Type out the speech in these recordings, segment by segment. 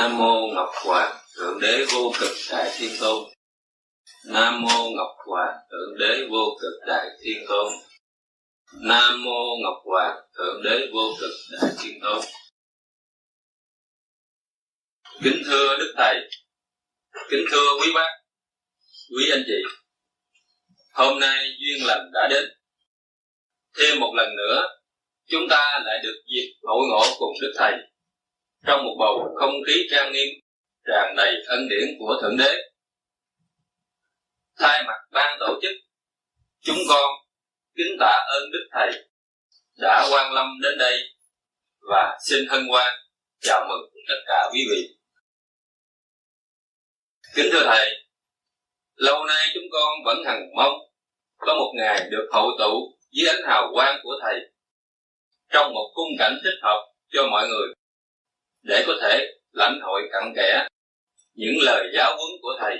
Nam mô Ngọc Hoàng Thượng Đế vô cực Đại Thiên Tôn. Nam mô Ngọc Hoàng Thượng Đế vô cực Đại Thiên Tôn. Nam mô Ngọc Hoàng Thượng Đế vô cực Đại Thiên Tôn. Kính thưa Đức Thầy, kính thưa quý bác, quý anh chị, hôm nay duyên lành đã đến. Thêm một lần nữa, chúng ta lại được dịp hội ngộ cùng Đức Thầy trong một bầu không khí trang nghiêm, tràn đầy ân điển của thượng đế. Thay mặt ban tổ chức, chúng con kính tạ ơn đức thầy đã quan lâm đến đây và xin hân hoan chào mừng tất cả quý vị. Kính thưa thầy, lâu nay chúng con vẫn hằng mong có một ngày được hậu tụ dưới ánh hào quang của thầy trong một khung cảnh thích hợp cho mọi người để có thể lãnh hội cặn kẽ những lời giáo huấn của thầy,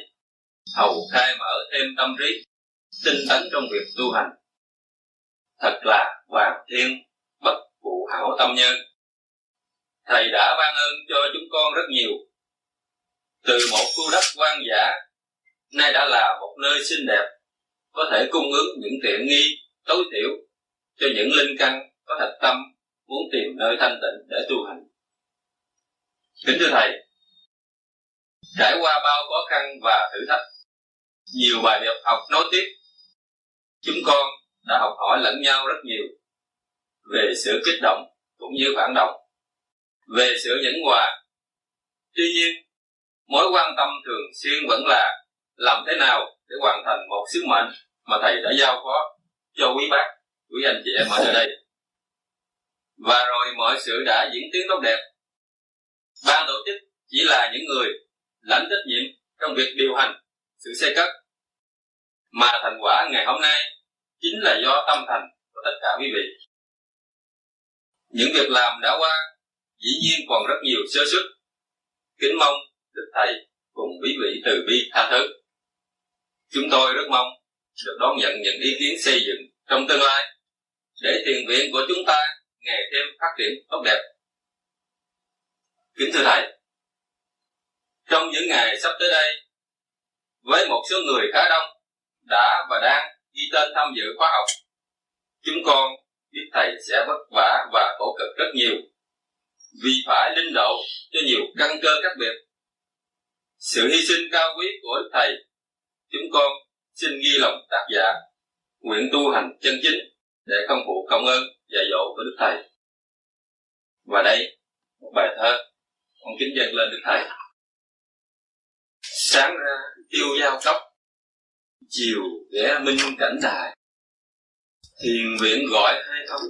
hầu khai mở thêm tâm trí, tinh tấn trong việc tu hành. Thật là hoàng thiên bất phụ hảo tâm nhân. Thầy đã ban ơn cho chúng con rất nhiều. Từ một khu đất quan giả nay đã là một nơi xinh đẹp, có thể cung ứng những tiện nghi, tối thiểu cho những linh căn có thật tâm muốn tìm nơi thanh tịnh để tu hành kính thưa thầy, trải qua bao khó khăn và thử thách, nhiều bài việc học nối tiếp, chúng con đã học hỏi lẫn nhau rất nhiều về sự kích động cũng như phản động, về sự nhẫn hòa. Tuy nhiên, mối quan tâm thường xuyên vẫn là làm thế nào để hoàn thành một sứ mệnh mà thầy đã giao phó cho quý bác, quý anh chị em ở đây. Và rồi mọi sự đã diễn tiến tốt đẹp ban tổ chức chỉ là những người lãnh trách nhiệm trong việc điều hành sự xây cất. Mà thành quả ngày hôm nay chính là do tâm thành của tất cả quý vị. Những việc làm đã qua, dĩ nhiên còn rất nhiều sơ suất. Kính mong đức thầy cùng quý vị từ bi tha thứ. Chúng tôi rất mong được đón nhận những ý kiến xây dựng trong tương lai để tiền viện của chúng ta ngày thêm phát triển tốt đẹp kính thưa thầy, trong những ngày sắp tới đây, với một số người khá đông đã và đang ghi tên tham dự khóa học, chúng con biết thầy sẽ vất vả và khổ cực rất nhiều vì phải linh độ cho nhiều căn cơ khác biệt. Sự hy sinh cao quý của đức thầy, chúng con xin ghi lòng tác giả, nguyện tu hành chân chính để không phụ công ơn dạy dỗ của đức thầy. Và đây, một bài thơ con kính dâng lên đức thầy. Sáng ra tiêu giao cốc chiều ghé minh cảnh đài thiền viện gọi hai thống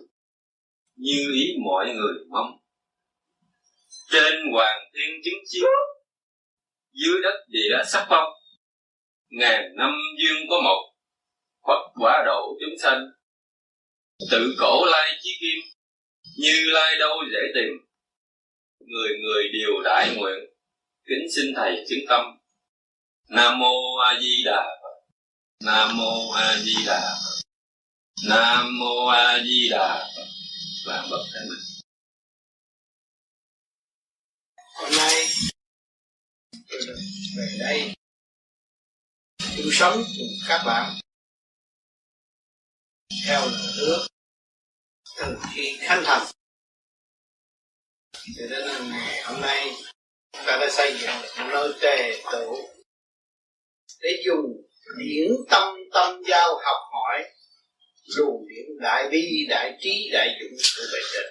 như ý mọi người mong. Trên hoàng thiên chứng chiếu. Dưới đất địa sắc phong. Ngàn năm duyên có một. Phật quả độ chúng sanh. Tự cổ lai chí kim. Như lai đâu dễ tìm người người đều đại nguyện, kính xin thầy chứng tâm. Nam mô a di đà phật. Nam mô a di đà phật. Nam mô a di đà phật. Và bậc thánh mình hôm nay về đây chung sống cùng các bạn theo lời hứa từ khi khánh thành cho nên ngày hôm nay ta đã xây dựng một nơi tề tụ để dùng điển tâm tâm giao học hỏi luồng điển đại bi, đại trí, đại dũng của bề trên.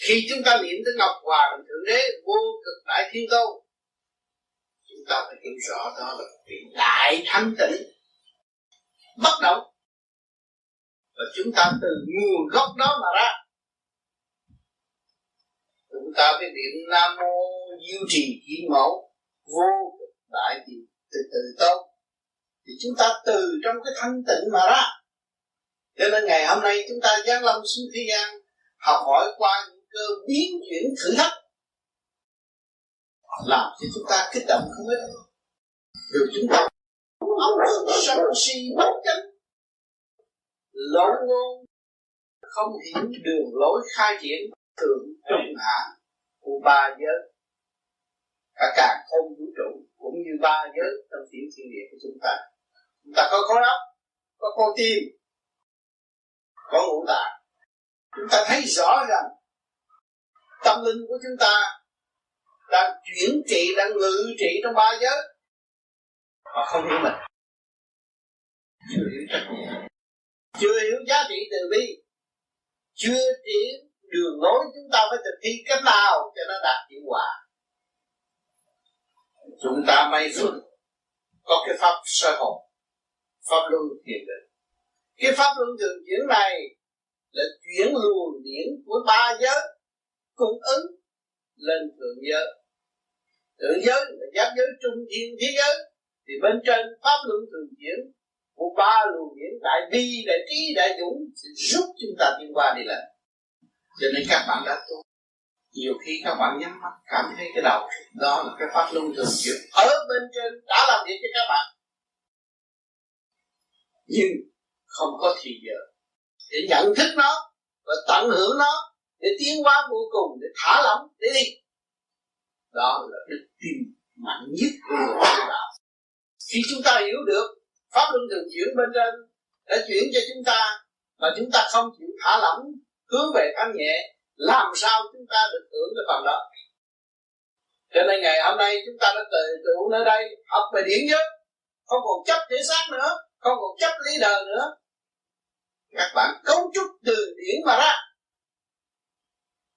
Khi chúng ta niệm tới ngọc hoàng thượng đế, vô cực đại thiên tôn, chúng ta phải hiểu rõ đó là vị đại thanh tịnh, bất động. Và chúng ta từ nguồn gốc đó mà ra chúng ta phải niệm nam mô diêu trì kim mẫu vô cực đại thì từ từ tốt thì chúng ta từ trong cái thanh tịnh mà ra. Cho nên ngày hôm nay chúng ta giáng lâm xuống thế gian, học hỏi qua những cơ biến chuyển thử thách. Làm cho chúng ta kích động không ít. Được chúng ta ông sân si bất chánh. Lỗ ngôn không hiểu đường lối khai triển thượng trung hạ của ba giới. Cả cạn không vũ trụ, cũng như ba giới trong tiểu thiên địa của chúng ta. Chúng ta có khối óc, có con tim, có ngũ tạng. Chúng ta thấy rõ rằng tâm linh của chúng ta đang chuyển trị, đang ngự trị trong ba giới. Họ không hiểu mình. Chưa hiểu trách nhiệm chưa hiểu giá trị từ bi. Chưa hiểu đường lối chúng ta phải thực thi cách nào cho nó đạt hiệu quả? Chúng ta may mắn có cái pháp sơ hồn, pháp luân thiền định. Cái pháp luân thường chuyển này là chuyển luồng điển của ba giới cung ứng lên thượng giới. Thượng giới là giáp giới trung thiên thế giới, thì bên trên pháp luân thường chuyển của ba luồng điển, đại bi, đại trí, đại dũng sẽ giúp chúng ta tiến qua đi lên cho nên các bạn đã tu. Nhiều khi các bạn nhắm mắt, cảm thấy cái đầu, đó là cái pháp luân thường chuyển ở bên trên, đã làm việc cho các bạn. Nhưng không có thì giờ để nhận thức nó và tận hưởng nó, để tiến hóa vô cùng, để thả lỏng, để đi. Đó là đức tin mạnh nhất của người tu đạo. Khi chúng ta hiểu được pháp luân thường chuyển bên trên đã chuyển cho chúng ta mà chúng ta không chịu thả lỏng hướng về thanh nhẹ, làm sao chúng ta được hưởng cái phần đó. Cho nên ngày hôm nay chúng ta đã tự tụ nơi đây, học về điển giới không còn chấp thể xác nữa, không còn chấp lý đời nữa. Các bạn cấu trúc từ điển mà ra.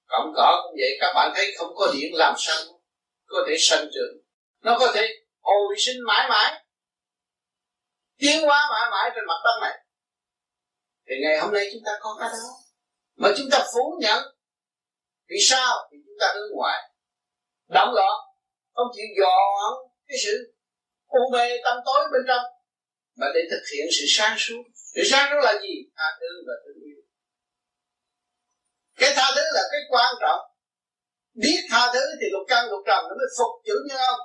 Cộng cỏ cũng vậy, các bạn thấy không có điển làm sao có thể sanh trưởng. Nó có thể hồi sinh mãi mãi. Tiến hóa mãi mãi trên mặt đất này. Thì ngày hôm nay chúng ta có cái đó mà chúng ta phủ nhận. Vì sao? Thì chúng ta hướng ngoại đóng gọn không chịu dọn cái sự u mê tâm tối bên trong, mà để thực hiện sự sáng suốt. Sự sáng suốt là gì? Tha thứ và thương yêu cái tha thứ là cái quan trọng. Biết tha thứ thì lục căn lục trần nó mới phục chủ nhân ông.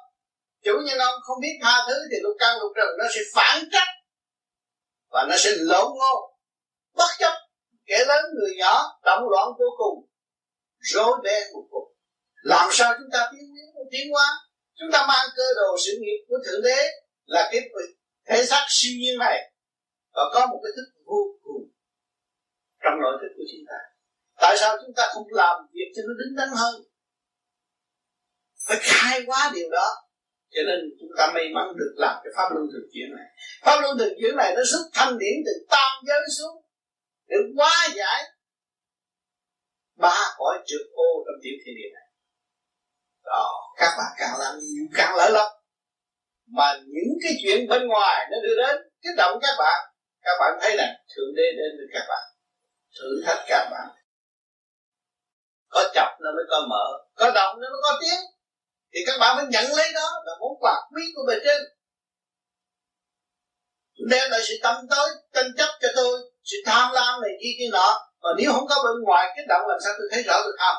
Chủ nhân ông không biết tha thứ thì lục căn lục trần nó sẽ phản trách và nó sẽ lộn ngôn, bất chấp kẻ lớn người nhỏ, động loạn vô cùng, rối beng vô cùng. Làm sao chúng ta tiến tiến hóa? Chúng ta mang cơ đồ sự nghiệp của thượng đế là cái thể xác siêu nhiên này. Và có một cái thức vô cùng trong nội thức của chúng ta. Tại sao chúng ta không làm việc cho nó đứng đắn hơn? Phải khai quá điều đó. Cho nên chúng ta may mắn được làm cái pháp luân thường chuyển này. Pháp luân thường chuyển này nó rút thanh điển từ tam giới xuống để hóa giải, ba cõi trượt ô trong tiểu thiên địa này. Đó, các bạn càng làm nhiều càng lỡ lắm mà những cái chuyện bên ngoài nó đưa đến, kích động các bạn các bạn thấy là thượng đế đến với các bạn thử thách các bạn có chọc nó mới có mở, có động nó mới có tiếng. Thì các bạn mới nhận lấy đó là món quà quý của bề trên. Đem lại sự tâm tối tranh chấp cho tôi sự tham lam này kia kia nọ. Mà nếu không có bên ngoài kích động làm sao tôi thấy rõ được không?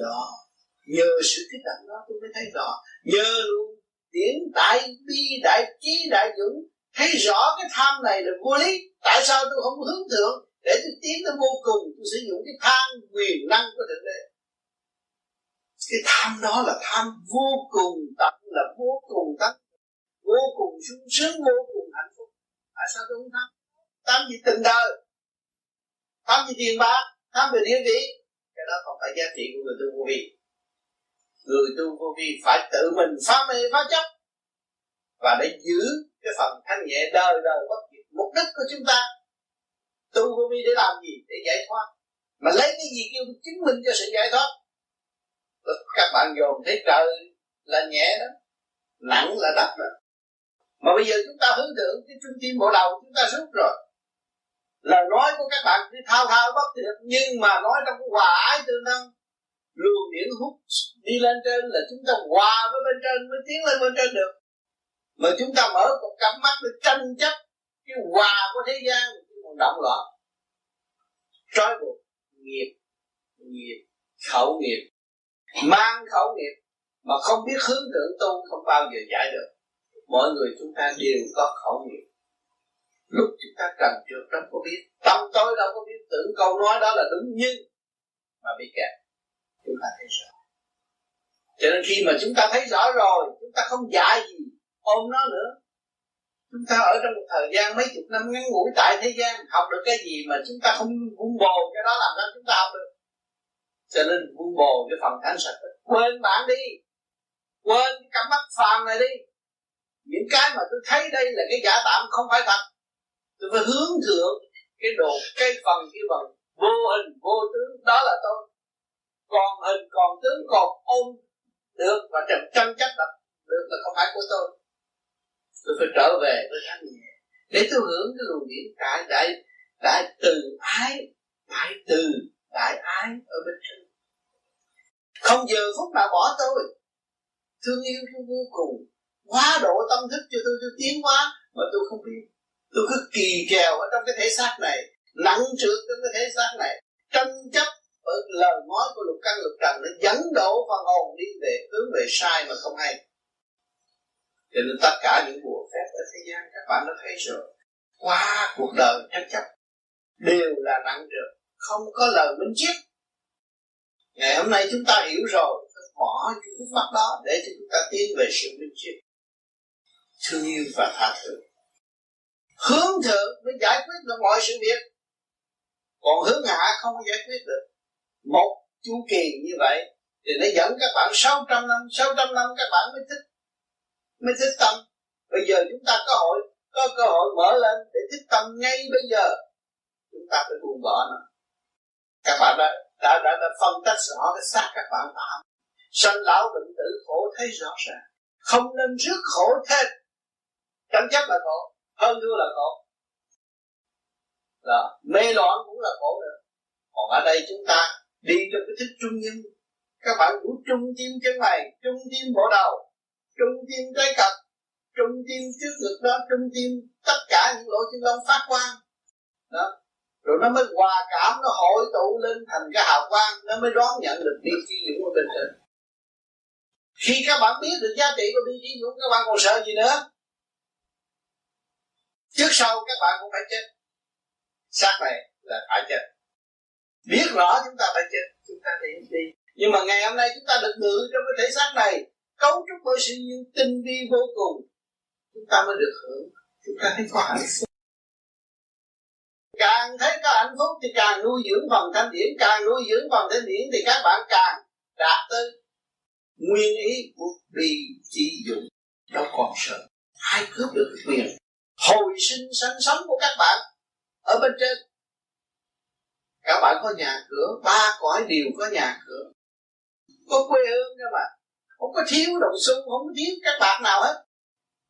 Đó. Nhờ sự kích động đó tôi mới thấy rõ. Nhờ luôn điển đại bi, đại trí đại dũng, thấy rõ cái tham này là vô lý. Tại sao tôi không hướng thượng? Để tôi tiến tới vô cùng, tôi sử dụng cái tham quyền năng của thượng đế. Cái tham đó là tham vô cùng tận, là vô cùng tận. Vô cùng sung sướng, vô cùng hạnh phúc. Tại sao tôi không tham? Tham gì tình đời. Tham gì tiền bạc tham về địa vị. Cái đó không phải giá trị của người tu vô vi. Người tu vô vi phải tự mình phá mê phá chấp và để giữ cái phần thanh nhẹ đời đời bất diệt mục đích của chúng ta. Tu vô vi để làm gì? Để giải thoát. Mà lấy cái gì kêu chứng minh cho sự giải thoát? Các bạn dồn thấy trời là nhẹ đó, nặng là đất đó. Mà bây giờ chúng ta hướng thượng cái trung tâm bộ đầu chúng ta rút rồi lời nói của các bạn cứ thao thao bất tuyệt, nhưng mà nói trong cái hòa ái tương thân. Luồng điển hút đi lên trên là chúng ta hòa với bên trên, mới tiến lên bên trên được. Mà chúng ta mở một cặp mắt để tranh chấp cái hòa của thế gian còn động loạn. Trói buộc nghiệp nghiệp, khẩu nghiệp, mang khẩu nghiệp, mà không biết hướng thượng tu không bao giờ giải được. Mọi người chúng ta đều có khẩu nghiệp lúc chúng ta cần trượt đâu có biết, tâm tôi đâu có biết, tưởng câu nói đó là đúng nhưng mà bị kẹt. Chúng ta thấy rõ. Cho nên khi mà chúng ta thấy rõ rồi, chúng ta không dạy gì ôm nó nữa. Chúng ta ở trong một thời gian mấy chục năm ngắn ngủi tại thế gian, học được cái gì mà chúng ta không vun bồ, cái đó làm sao chúng ta học được? Cho nên vun bồ cái phần thánh sạch quên bạn đi. Quên cái cặp mắt phàm này đi. Những cái mà tôi thấy đây là cái giả tạm không phải thật tôi phải hướng thượng cái đồ, cái phần cái phần vô hình, vô tướng. Đó là tôi. Còn hình, còn tướng, còn ôm được, và trầm tranh chấp được được là không phải của tôi. Tôi phải trở về với thanh nhẹ để tôi hưởng cái luồng điển đại đại đại từ ái, đại từ đại ái ở bên trên. Không giờ phút nào bỏ tôi. Thương yêu tôi vô cùng, quá độ tâm thức cho tôi tôi tiến hóa mà tôi không biết tôi cứ kỳ kèo ở trong cái thể xác này, nặng trượt trong cái thể xác này. Tranh chấp bởi lời nói của lục căn lục trần nó dẫn đổ phần hồn đi về, hướng về sai mà không hay. Cho nên tất cả những bùa phép ở thế gian, các bạn đã thấy rồi. Qua cuộc đời tranh chấp, đều là nặng trược không có lời minh triết ngày hôm nay chúng ta hiểu rồi bỏ những khúc mắt đó để cho chúng ta tiến về sự minh triết thương yêu và tha thứ hướng thượng mới giải quyết được mọi sự việc. Còn hướng hạ không giải quyết được. Một chu kỳ như vậy thì nó dẫn các bạn 600 năm 600 năm các bạn mới thích mới thích tâm. Bây giờ chúng ta có hội có cơ hội mở lên để thích tâm ngay bây giờ. Chúng ta phải buông bỏ nó. Các bạn đã đã đã, đã phân tích rõ cái xác các bạn tạm, sanh lão bệnh tử khổ thấy rõ ràng. Không nên rước khổ thêm. Tranh chấp là khổ hơn thua là khổ đó. mê loạn cũng là khổ nữa. Còn ở đây chúng ta đi trong cái thức trung nhân. Các bạn cũng trung tim chân mày, trung tim bộ đầu, trung tim trái cật trung tim trước ngực đó, trung tim tất cả những lỗ chân lông phát quang. Đó. Rồi nó mới hòa cảm, nó hội tụ lên thành cái hào quang, nó mới đón nhận được đi chi dũng ở bên trên khi các bạn biết được giá trị của đi chi dũng các bạn còn sợ gì nữa? Trước sau các bạn cũng phải chết. Xác này là phải chết. Biết rõ chúng ta phải chết, chúng ta đi đi. Nhưng mà ngày hôm nay chúng ta được ngự trong cái thể xác này, cấu trúc bởi sự yêu tinh vi vô cùng, chúng ta mới được hưởng. Chúng ta thấy có hạnh phúc. Càng thấy có hạnh phúc thì càng nuôi dưỡng phần thanh điển, càng nuôi dưỡng phần thanh điển thì các bạn càng đạt tới nguyên ý của bi chỉ dụng đâu còn sợ ai cướp được quyền? Hồi sinh sanh sống của các bạn ở bên trên. Các bạn có nhà cửa, ba cõi đều có nhà cửa. Có quê hương các bạn, không có thiếu đồng xuân không có thiếu các bạn nào hết.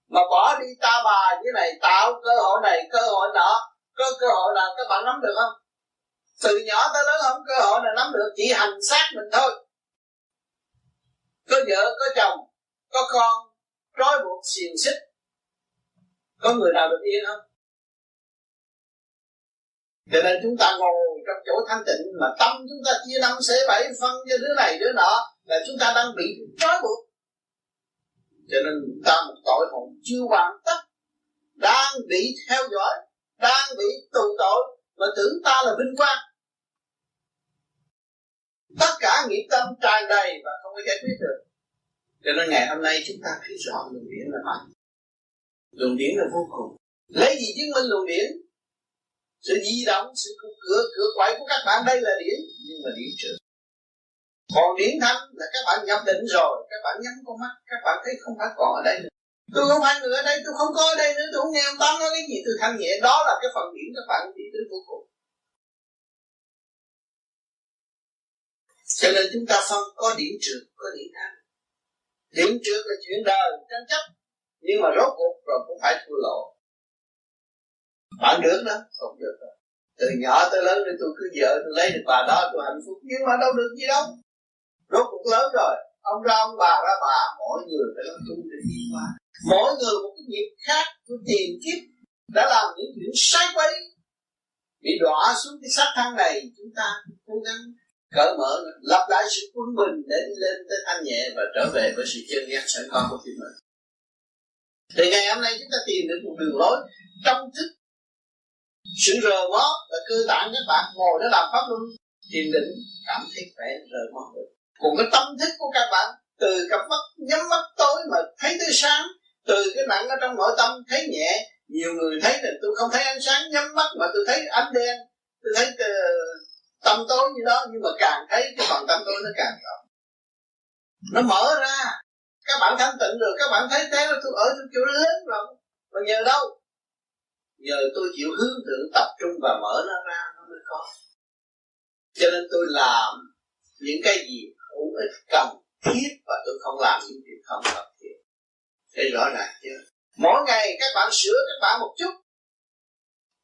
Mà bỏ đi ta bà như này, tạo cơ hội này, cơ hội nọ. Có cơ hội nào các bạn nắm được không? Từ nhỏ tới lớn không cơ hội nào nắm được, chỉ hành xác mình thôi. Có vợ, có chồng, có con, trói buộc xiềng xích có người nào được yên không? Cho nên chúng ta ngồi trong chỗ thanh tịnh mà tâm chúng ta chia năm xế bảy phân cho đứa này đứa nọ là chúng ta đang bị trói buộc. Cho nên ta một tội hồn chưa hoàn tất, đang bị theo dõi, đang bị tù tội mà tưởng ta là vinh quang. Tất cả nghiệp tâm tràn đầy và không có giải quyết được. Cho nên ngày hôm nay chúng ta thấy rõ người biển là mạnh luồng điển là vô cùng. Lấy gì chứng minh luồng điển sự di động, sự cửa cửa quậy của các bạn đây là điển nhưng mà điển trượt còn điển thanh là các bạn nhập định rồi, các bạn nhắm con mắt, các bạn thấy không phải còn ở đây nữa. Tôi không phải người ở đây, tôi không có ở đây nữa, tôi không nghe ông tám nói cái gì, tôi thanh nhẹ. Đó là cái phần điển các bạn đi tới vô cùng. Cho nên chúng ta phân có điển trượt có điển thanh điển trượt là chuyện đời, tranh chấp nhưng mà rốt cuộc rồi cũng phải thua lỗ. Bạn được đó, không được đâu từ nhỏ tới lớn thì tôi cứ vợ tôi lấy được bà đó, tôi hạnh phúc. Nhưng mà đâu được gì đâu. Rốt cuộc lớn rồi, ông ra ông bà ra bà, mỗi người phải làm tu để đi qua mỗi người một cái nghiệp khác của tiền kiếp đã làm những chuyện sai quấy. Bị đọa xuống cái sát thân này, chúng ta cố gắng cởi mở lập lại sự quân bình để đi lên tới thanh nhẹ và trở về với sự chân giác sẵn có của chính mình thì ngày hôm nay chúng ta tìm được một đường lối trong thức. Sự rờ mó là cơ bản các bạn ngồi để làm pháp luân, thiền định, cảm thấy khỏe, rờ mó được. Còn cái tâm thức của các bạn, từ cặp mắt, nhắm mắt tối mà thấy tới sáng, từ cái nặng ở trong nội tâm thấy nhẹ, nhiều người thấy là tôi không thấy ánh sáng, nhắm mắt mà tôi thấy ánh đen tôi thấy ờ, tâm tối như đó, nhưng mà càng thấy cái phần tâm tối nó càng rộng. Nó mở ra các bạn thanh tịnh rồi, các bạn thấy thế là tôi ở trong chỗ lớn rồi mà nhờ đâu? Nhờ tôi chịu hướng thượng tập trung và mở nó ra, nó mới có. Cho nên tôi làm những cái gì hữu ích, cần thiết và tôi không làm những việc không cần thiết. Để rõ ràng chưa? Mỗi ngày các bạn sửa các bạn một chút.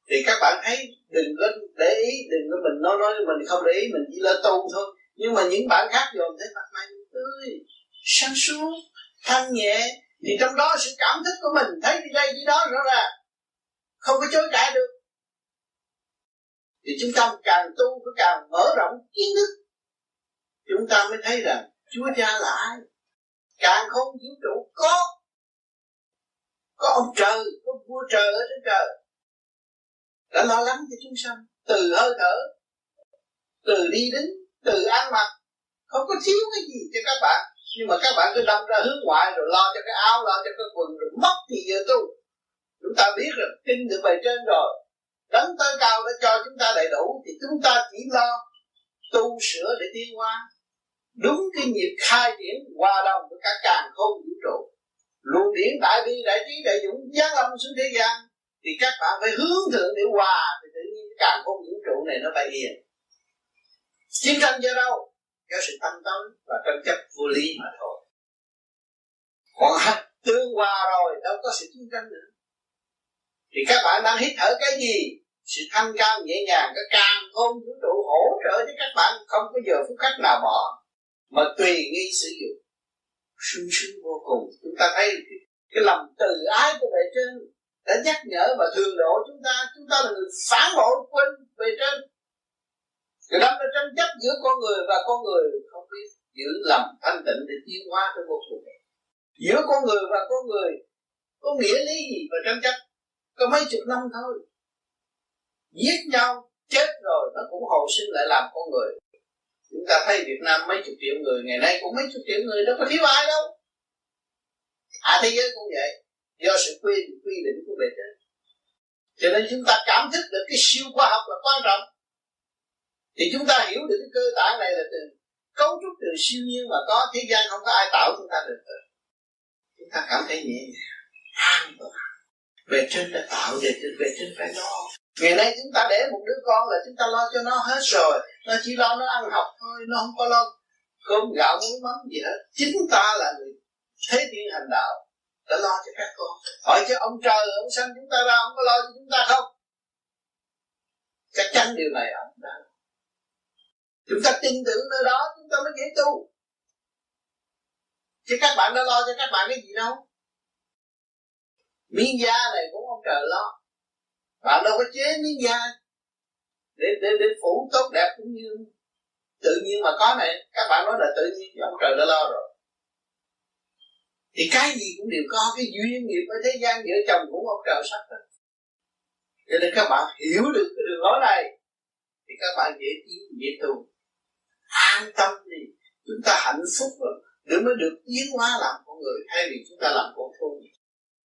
Thì các bạn thấy đừng có để ý, đừng có mình nói nói mình, không để ý mình chỉ là tu thôi. Nhưng mà những bạn khác dồn thấy mặt mày tươi sáng suốt thanh nhẹ, thì trong đó sự cảm thức của mình, thấy đi đây đi đó rõ ràng. Không có chối cãi được. Thì chúng ta càng tu phải càng mở rộng kiến thức. Chúng ta mới thấy rằng Chúa Cha là ai? Càng không vũ trụ có. Có ông trời, có vua trời ở trên trời. Đã lo lắng cho chúng sanh, từ hơi thở, từ đi đứng, từ ăn mặc. Không có thiếu cái gì cho các bạn nhưng mà các bạn cứ đâm ra hướng ngoại rồi lo cho cái áo, lo cho cái quần rồi mất thì giờ tu. Chúng ta biết rồi tin được bề trên rồi. Đấng tới cao đã cho chúng ta đầy đủ thì chúng ta chỉ lo tu sửa để tiến hóa. Đúng cái nhịp khai triển hòa đồng với cả càng không vũ trụ. Luồng điển đại bi đại trí đại dũng giáng lâm xuống thế gian thì các bạn phải hướng thượng để hòa thì tự nhiên càng không vũ trụ này nó phải yên chiến tranh do đâu? Do sự tâm tối và tranh chấp vô lý mà thôi. Còn tương hòa rồi đâu có sự chiến tranh nữa. Thì các bạn đang hít thở cái gì? Sự thanh cao nhẹ nhàng cái càng không vũ trụ hỗ trợ cho các bạn không có giờ phút khắc nào bỏ. Mà tùy nghi sử dụng. Sung sướng vô cùng. Chúng ta thấy cái, cái lòng từ ái của bề trên đã nhắc nhở và thường độ chúng ta. Chúng ta là người phản bội quên bề trên cái đó là tranh chấp giữa con người và con người. Không biết giữ lòng thanh tịnh để tiến hóa tới vô cùng giữa con người và con người có nghĩa lý gì mà tranh chấp? Có mấy chục năm thôi. Giết nhau, chết rồi, nó cũng hồi sinh lại làm con người. Chúng ta thấy Việt Nam mấy chục triệu người, ngày nay cũng mấy chục triệu người, đâu có thiếu ai đâu. À thế giới cũng vậy. Do sự quy quy định của bề trên. Cho nên chúng ta cảm thức được cái siêu khoa học là quan trọng thì chúng ta hiểu được cái cơ bản này là từ cấu trúc từ siêu nhiên mà có thế gian không có ai tạo chúng ta được. Chúng ta cảm thấy nhẹ nhàng, an toàn. Về trên đã tạo về trên về trên phải lo. Ngày nay chúng ta để một đứa con là chúng ta lo cho nó hết rồi. Nó chỉ lo nó ăn học thôi, nó không có lo cơm gạo, muối, mắm gì hết. Chính ta là người thế thiên hành đạo đã lo cho các con. Hỏi chứ ông trời ông sanh chúng ta ra, ông có lo cho chúng ta không? Chắc chắn điều này ông đã chúng ta tin tưởng nơi đó, chúng ta mới dễ tu. Chứ các bạn đã lo cho các bạn cái gì đâu. Miếng da này cũng ông trời lo. Bạn đâu có chế miếng da để để để phủ tốt đẹp cũng như tự nhiên mà có này. Các bạn nói là tự nhiên ông trời đã lo rồi. Thì cái gì cũng đều có, cái duyên nghiệp ở thế gian giữa chồng cũng ông trời sắp rồi cho nên các bạn hiểu được cái đường lối này, thì các bạn dễ tiến, dễ tu an tâm đi chúng ta hạnh phúc rồi. Để mới được tiến hóa làm con người, thay vì chúng ta làm con thú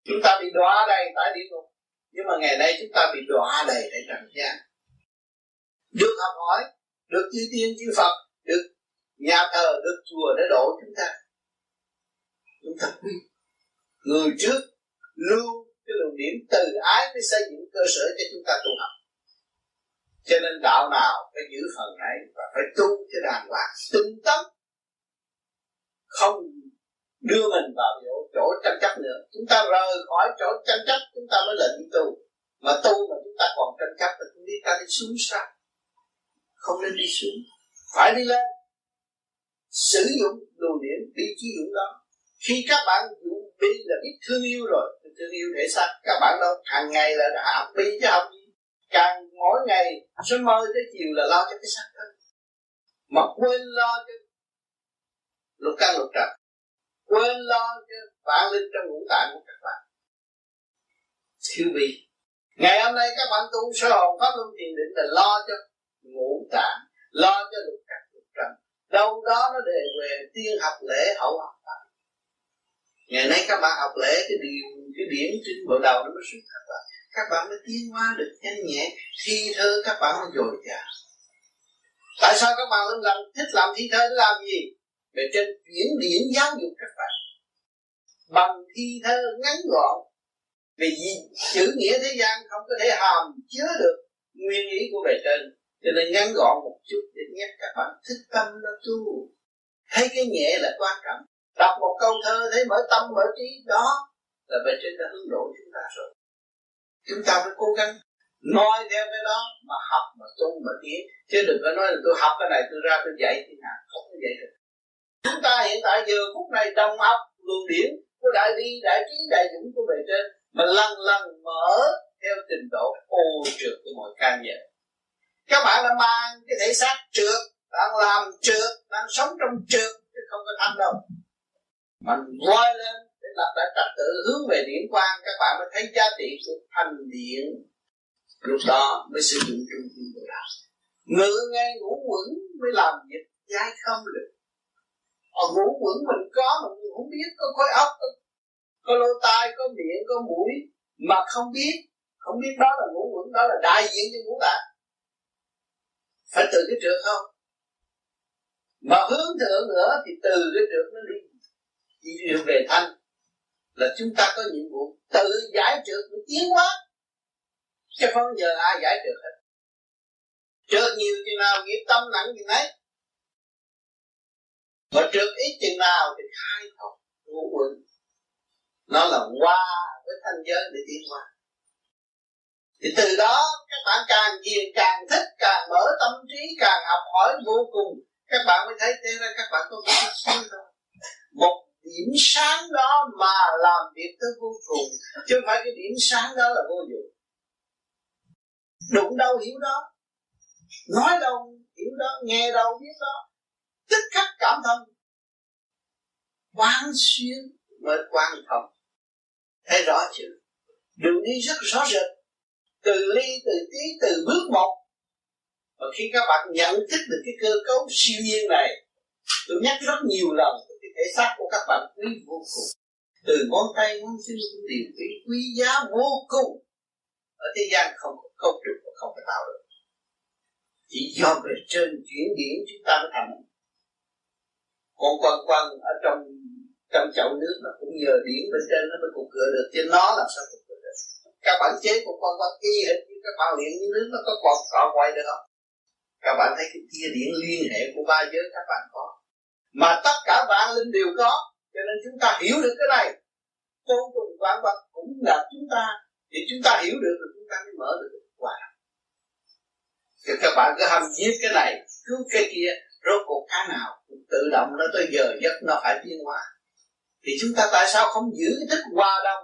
chúng ta bị đọa đầy tại địa ngục nhưng mà ngày nay chúng ta bị đọa đầy tại trần gian. Được học hỏi, được chư tiên chư phật, được nhà thờ, được chùa để độ chúng ta. Chúng ta người trước, lưu cái luồng điểm từ ái mới xây dựng cơ sở cho chúng ta tu học cho nên đạo nào phải giữ phần ấy và phải tu cho đàng hoàng tinh tấn. Không đưa mình vào chỗ, chỗ tranh chấp nữa. Chúng ta rời khỏi chỗ tranh chấp chúng ta mới lệnh tu. Mà tu mà chúng ta còn tranh chấp thì chúng ta đi xuống sao. Không nên đi xuống. Phải đi lên. Sử dụng đồ điển đi chi dụng đó. Khi các bạn dụng bi là biết thương yêu rồi thương yêu thể xác các bạn đâu? Hàng ngày là hạ bi chứ không càng mỗi ngày sớm mơ tới chiều là lo cho cái xác thân mà quên lo cho lục căn lục trần. Quên lo cho vạn linh trong ngũ tạng của các bạn. Thiếu vị ngày hôm nay các bạn tu sơ hồn pháp luân thiền định là lo cho ngũ tạng, lo cho lục căn lục trần. Đâu đó nó đề về tiên học lễ hậu học ngày nay các bạn học lễ cái điều, cái điển trên bộ đầu nó mới xuất các bạn các bạn mới tiến hóa được nhanh nhẹ thi thơ các bạn mới dồi dào. Tại sao các bạn làm thích làm thi thơ để làm gì? Để trên chuyển điển giáo dục các bạn. Bằng thi thơ ngắn gọn. Vì gì? Chữ nghĩa thế gian không có thể hàm chứa được nguyên ý của bề trên. Cho nên ngắn gọn một chút để nhắc các bạn thích tâm nó tu. Thấy cái nhẹ là quan trọng. Đọc một câu thơ, thấy mở tâm, mở trí, đó là bề trên đã hướng độ chúng ta rồi chúng ta phải cố gắng nói theo cái đó mà học, mà tu, mà tiến. Chứ đừng có nói là tôi học cái này, tôi ra tôi dạy thế nào. Không có dạy được. Chúng ta hiện tại giờ, phút này đồng học luồng điển của đại bi, đại trí, đại dũng của bề trên, mà lần lần mở theo trình độ ô trượt của mọi can giờ các bạn đã mang cái thể xác trượt, đang làm trượt, đang sống trong trượt, chứ không có thanh đâu. Mà voi lên lập lại trật tự hướng về điện quang các bạn mới thấy giá trị của thành điện lúc đó mới sử dụng trung tâm của đạo. Ngự ngay ngủ quẩn mới làm việc dai không được ở ngủ quẩn mình có mà mình không biết có khối óc có, có lỗ tai có miệng có mũi mà không biết. Không biết đó là ngủ quẩn đó là đại diện cho ngũ tạng. Phải từ cái trượt không? Mà hướng thượng nữa thì từ cái trượt nó đi. Đi về thanh là chúng ta có nhiệm vụ tự giải trượt để tiến hóa. Chứ không giờ ai giải trượt hết. Trượt nhiều chừng nào nghiệp tâm nặng chừng ấy. Mà trượt ít chừng nào thì khai thông ngũ quẩn nó là qua với thanh giới để tiến hóa. Thì từ đó các bạn càng ghiền càng thích, càng mở tâm trí, càng học hỏi vô cùng. Các bạn mới thấy thế ra các bạn có một chút thôi một điểm sáng đó mà làm việc tới vô cùng, chứ không phải cái điểm sáng đó là vô dụng. Đụng đâu hiểu đó, nói đâu hiểu đó, nghe đâu biết đó. Tức khắc cảm thông, quán xuyên mới quan thông. Thấy rõ chưa? Đường đi rất rõ rệt. Từ ly, từ tí, từ bước một. Và khi các bạn nhận thức được cái cơ cấu siêu nhiên này, tôi nhắc rất nhiều lần thể xác của các bạn quý vô cùng. Từ ngón tay ngón chân đều quý quý giá vô cùng. Ở thế gian không có cấu trúc và không có tạo được chỉ do về trên chuyển điển chúng ta mới thành. Còn quan quan ở trong trong chậu nước nó cũng nhờ điển bên trên nó mới cục cửa được. Chứ nó làm sao cục cửa được? Các bạn chế của quan quan y hệt như các bạn luyện như nước nó có còn cọ quay được không? Các bạn thấy cái tia điển liên hệ của ba giới các bạn có mà tất cả vạn linh đều có. Cho nên chúng ta hiểu được cái này. Vô cùng vạn vật cũng là chúng ta. Thì chúng ta hiểu được rồi chúng ta mới mở được quả. Thì các bạn cứ hâm giết cái này cứ cái kia, rốt cuộc cái nào cũng tự động nó tới giờ giấc nó phải tiến hóa. Thì chúng ta tại sao không giữ cái thức hòa đồng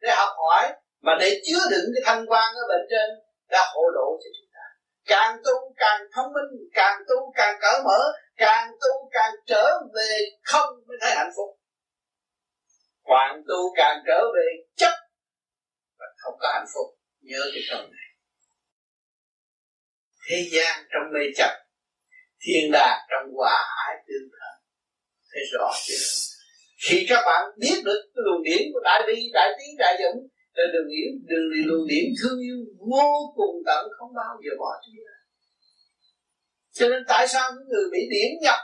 để học hỏi, mà để chứa đựng cái thanh quan ở bên trên đã hộ độ cho chúng ta? Càng tu càng thông minh, càng tu càng cởi mở càng tu càng trở về không mới thấy hạnh phúc. Càng tu càng trở về chấp và không có hạnh phúc. Nhớ cái câu này. Thế gian trong mê chấp, thiên đàng trong hòa ái tương thân. Thấy rõ chưa? Khi các bạn biết được luồng điển của đại bi, đại trí đại dũng là đường điển, đường luồng điển thương yêu vô cùng tận, không bao giờ bỏ chúng ta cho nên tại sao những người bị điểm nhập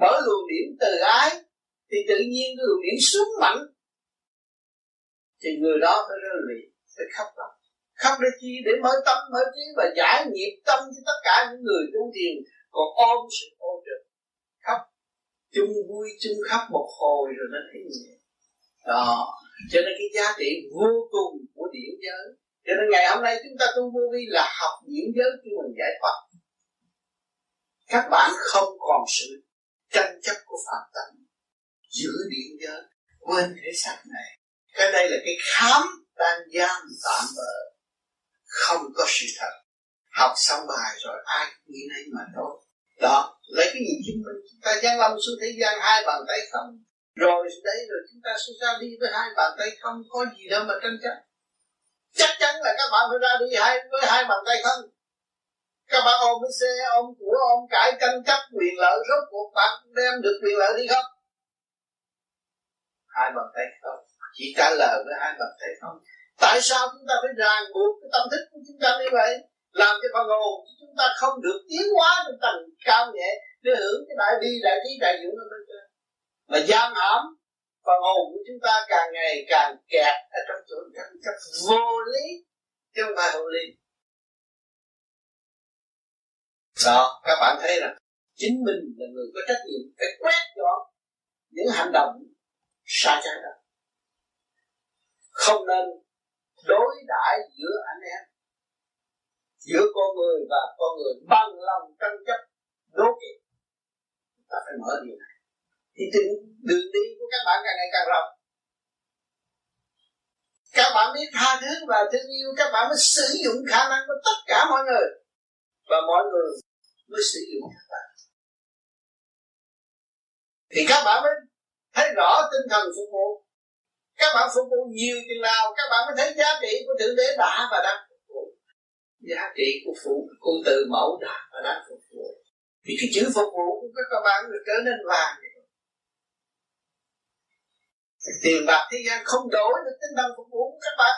mở luồng điểm từ ái, thì tự nhiên cái luồng điểm xuống mạnh, thì người đó phải rơi lì phải khóc lắm khóc để chi? Để mở tâm, mở trí và giải nghiệp tâm cho tất cả những người tu thiền còn ôm sự ô trực. Khóc. Chung vui, chung khóc một hồi rồi nó thấy nhẹ. Đó. Cho nên cái giá trị vô cùng của điển giới cho nên ngày hôm nay chúng ta tu vô vi là học điển giới khi mình giải thoát. Các bạn không còn sự tranh chấp của phạm tâm giữ điện giới quên thể xác này. Cái đây là cái khám đang giam tạm bỡ không có sự thật. Học xong bài rồi, ai nghĩ nấy mà thôi đó, lấy cái gì chứng minh chúng ta giáng lâm xuống thế gian, hai bàn tay không. Rồi đấy, rồi chúng ta sẽ ra đi với hai bàn tay không. Có gì đâu mà tranh chấp chắc chắn là các bạn phải ra đi hai với hai bàn tay thân. Các bạn ôm cái xe, ôm của, ôm cải tranh chấp quyền lợi rốt cuộc bạn đem được quyền lợi đi không? Hai bàn tay không. Chỉ trả lời với hai bàn tay không. Tại sao chúng ta phải ràng buộc cái tâm thức của chúng ta như vậy? Làm cho phần hồn chúng ta không được tiến hóa được tầng cao nhẹ để hưởng cái đại bi, đại trí, đại dũng ở bên trên. Mà giam hãm phần hồn của chúng ta càng ngày càng kẹt ở trong chỗ tranh chấp vô lý, chứ không phải hữu lý. Đó, các bạn thấy rằng chính mình là người có trách nhiệm phải quét dọn những hành động sai trái đó. Không nên đối đãi giữa anh em, giữa con người và con người bằng lòng tranh chấp, đố kỵ. Ta phải mở điều này thì tình đường đi của các bạn càng ngày càng rộng. Các bạn biết tha thứ và thương yêu, các bạn mới sử dụng khả năng của tất cả mọi người. Và mọi người mới sử dụng các bạn. Thì các bạn mới thấy rõ tinh thần phục vụ. Các bạn phục vụ nhiều chừng nào, các bạn mới thấy giá trị của thượng đế đã và đang phục vụ. Giá trị của phụ, của từ mẫu đã và đang phục vụ. Thì cái chữ phục vụ của các bạn được trở nên vàng tiền bạc thế gian không đổi được, tinh thần phục vụ của các bạn.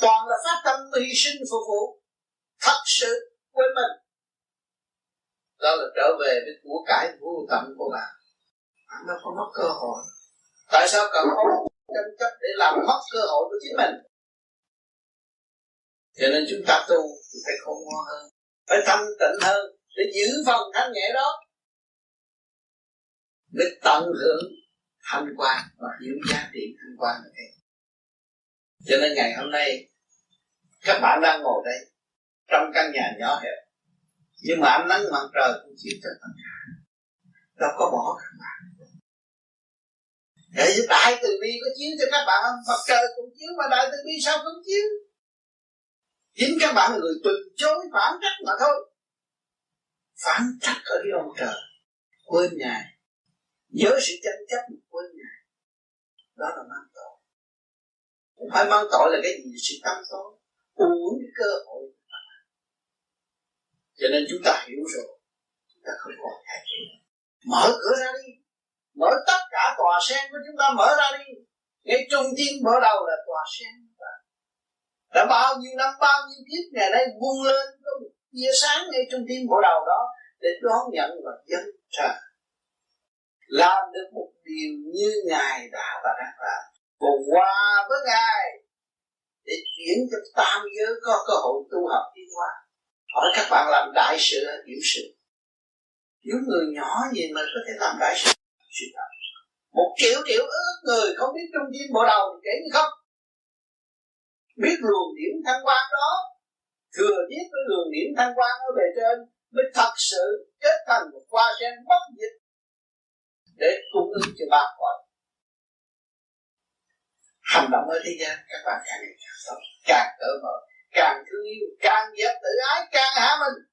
Toàn là phát tâm hy sinh phục vụ, thật sự quên mình. Đó là trở về với của cải vô tận của bạn. Bạn đâu có mất cơ hội. Tại sao cần ôm tranh chấp để làm mất cơ hội của chính mình? Cho nên chúng ta tu thì phải khôn ngoan hơn, phải thanh tịnh hơn để giữ phần thanh nhẹ đó. Để tận hưởng thanh quan và hiểu giá trị thanh quan này. Cho nên ngày hôm nay, các bạn đang ngồi đây, trong căn nhà nhỏ hẹp. Nhưng mà ánh nắng mặt trời cũng chiếu cho tất cả. Đâu có bỏ các bạn. Để đại từ bi có chiếu cho các bạn không mặt trời cũng chiếu mà đại từ bi sao không chiếu? Chính các bạn là người từ chối phản trách mà thôi. Phản trách ở cái ông trời, quên ngài giới sự tranh chấp quên ngài. Đó là mang tội không phải mang tội là cái gì? Sự tâm tối. Uống cái cơ hội cho nên chúng ta hiểu rồi. Chúng ta không còn thay mở cửa ra đi. Mở tất cả tòa sen của chúng ta mở ra đi. Ngay trung tâm mở đầu là tòa sen đã bao nhiêu năm, bao nhiêu kiếp ngày nay vung lên có một tia sáng ngay trung tâm mở đầu đó để đón nhận và dân trời làm được một điều như ngài đã và đang làm. Cùng qua với ngài để chuyển cho tam giới có cơ hội tu học tiến hóa. Hỏi các bạn làm đại sự hay tiểu sự? Những người nhỏ gì mà có thể làm đại sự sự thật. Một triệu triệu ước người không biết trung tâm bộ đầu kể như không. Biết luồng điểm thăng quan đó, thừa biết cái luồng điểm thăng quan ở bề trên, mới thật sự kết thành một hoa sen bất diệt để cung ứng cho ba cõi hành động ở thế gian, các bạn càng ngày càng tốt càng cởi mở, càng thương yêu, càng dẹp tự ái, càng hạ mình.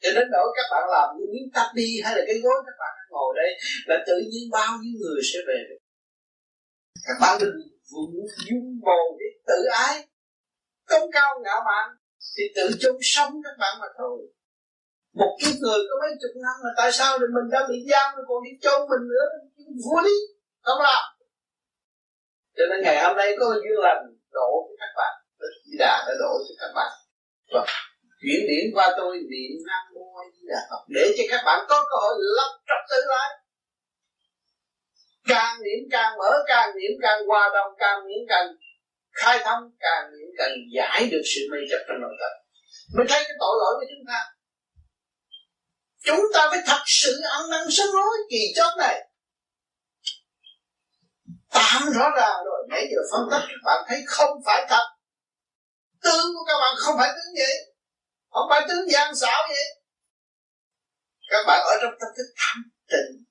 Cho đến nỗi các bạn làm những miếng tắt đi hay là cái gối, các bạn đang ngồi đây là tự nhiên bao nhiêu người sẽ về được. Các bạn đừng vụng dung bồ để tự ái. Công cao ngạo mạn thì tự chung sống các bạn mà thôi một cái người có mấy chục năm mà tại sao thì mình đã bị giam rồi còn đi chôn mình nữa? Vô lý. Không làm. Cho nên ngày hôm nay có duyên lành đổ cho các bạn. Di Đà đã đổ cho các bạn. Và chuyển điển qua tôi, niệm Nam Mô Di Đà Phật. Để cho các bạn có cơ hội lập trật tự lại. Càng niệm càng mở, càng niệm càng hòa đồng, càng niệm càng khai thông, càng niệm càng giải được sự mê chấp trong nội tâm mình thấy cái tội lỗi của chúng ta chúng ta phải thật sự ăn năn sám hối kỳ chót này. Tạm rõ ra rồi, nãy giờ phân tích các bạn thấy không phải thật. Tướng của các bạn không phải tướng vậy không phải tướng gian xảo vậy các bạn ở trong tâm thức thanh tịnh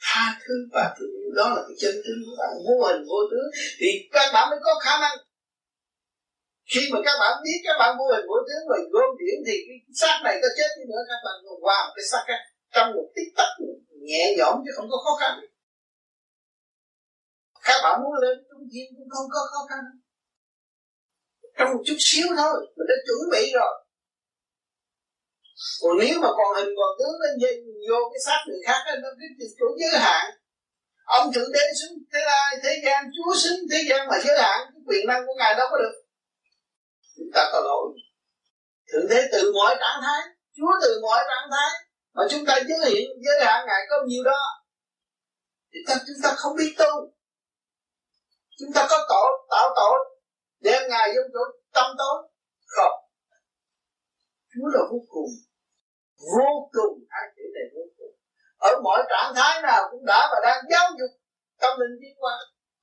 tha thứ và thương yêu. Đó là cái chân tướng của bạn. Vô hình vô tướng. Thì các bạn mới có khả năng khi mà các bạn biết, các bạn vô hình vô tướng rồi gom điểm thì cái xác này có chết đi nữa, các bạn còn qua một cái xác khác trong một tích tắc nhẹ nhõm chứ không có khó khăn. Các bạn muốn lên trung thiên cũng không có khó khăn. Trong một chút xíu thôi, mình đã chuẩn bị rồi. Còn nếu mà còn hình còn tướng nó vô cái xác người khác nó cái chỗ giới hạn. Ông thượng đế xuống thế lai, thế gian, chúa xứng thế gian mà giới hạn, cái quyền năng của ngài đâu có được chúng ta có lỗi. Thượng thế từ mọi trạng thái chúa từ mọi trạng thái mà chúng ta giới hiện giới hạn ngài có nhiều đó thì ta, chúng ta không biết tu. Chúng ta có tội tạo tội đem ngài vô chỗ tâm tối? Không. Chúa là vô cùng vô cùng ai chữ này vô cùng. Ở mọi trạng thái nào cũng đã và đang giáo dục tâm linh tiến qua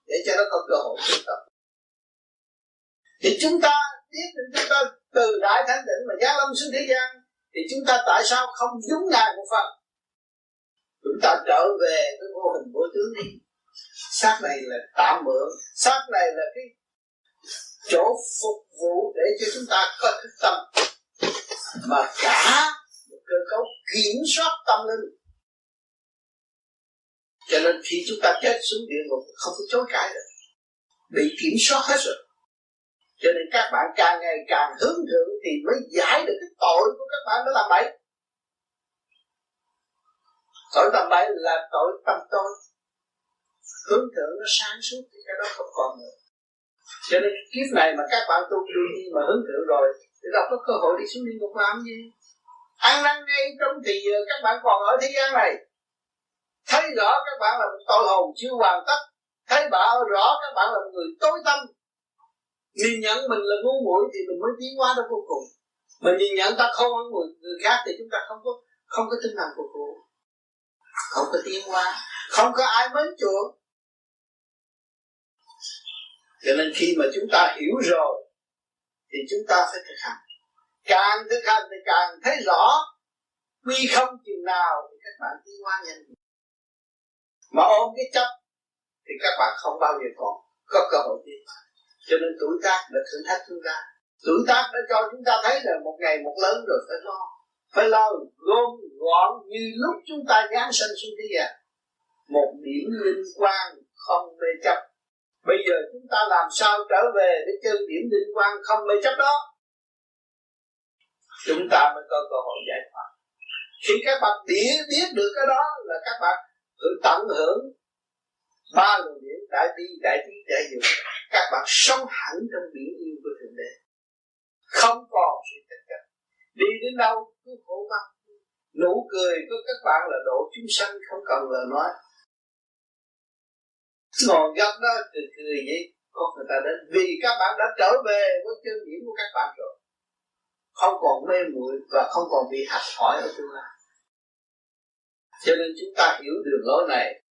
để cho nó có cơ hội tu tập. Thì chúng ta biết được chúng ta từ đại thánh định mà giáng lâm xuống thế gian, thì chúng ta tại sao không đúng ngài một phần? Chúng ta trở về cái vô hình vô tướng đi xác này là tạm mượn xác này là cái chỗ phục vụ để cho chúng ta có thức tâm. Mà cả một cơ cấu kiểm soát tâm linh. Cho nên khi chúng ta chết xuống địa ngục, không có chối cãi được. Bị kiểm soát hết rồi cho nên các bạn càng ngày càng hướng thượng thì mới giải được cái tội của các bạn đã làm bậy. Tội tầm bậy là tội tâm tôi hướng thượng nó sáng suốt thì cái đó không còn nữa. Cho nên kiếp này mà các bạn tu đương nhiên mà hướng thượng rồi, thì đâu có cơ hội đi xuống địa ngục làm gì? Ăn năn ngay trong thì ờ, các bạn còn ở thế gian này. Thấy rõ các bạn là một tội hồn chưa hoàn tất. Thấy rõ các bạn là một người tối tâm nhìn nhận mình là ngu muội thì mình mới tiến hóa đến vô cùng. Mình nhìn nhận ta không hơn người, người khác thì chúng ta không có không có tinh thần phục vụ. Không có tiến hóa. Không có ai mến chuộng. Cho nên khi mà chúng ta hiểu rồi thì chúng ta phải thực hành. Càng thực hành thì càng thấy rõ quy không chừng nào thì các bạn tiến hóa nhanh. Mà ôm cái chấp thì các bạn không bao giờ còn có cơ hội tiến cho nên tuổi tác đã thử thách chúng ta. Tuổi tác đã cho chúng ta thấy là một ngày một lớn rồi phải lo. Phải lo gom gọn như lúc chúng ta giáng sinh xuống thế gian. Một điểm linh quan không mê chấp. Bây giờ chúng ta làm sao trở về để chơi điểm linh quan không mê chấp đó? Chúng ta mới có cơ hội giải thoát. Khi các bạn biết biết được cái đó là các bạn tự tận hưởng ba luồng điển đại bi, đại trí, đại dụng các bạn sống hẳn trong biển yêu của thượng đế. Không còn sự tranh. Chấp đi đến đâu cứ khổ mắt. Nụ cười của các bạn là độ chúng sanh không cần lời nói. Ngồi gấp đó cười cười vậy. Có người ta đến vì các bạn đã trở về với chân điểm của các bạn rồi. Không còn mê muội và không còn bị hạch hỏi ở tương lai. Cho nên chúng ta hiểu đường lối này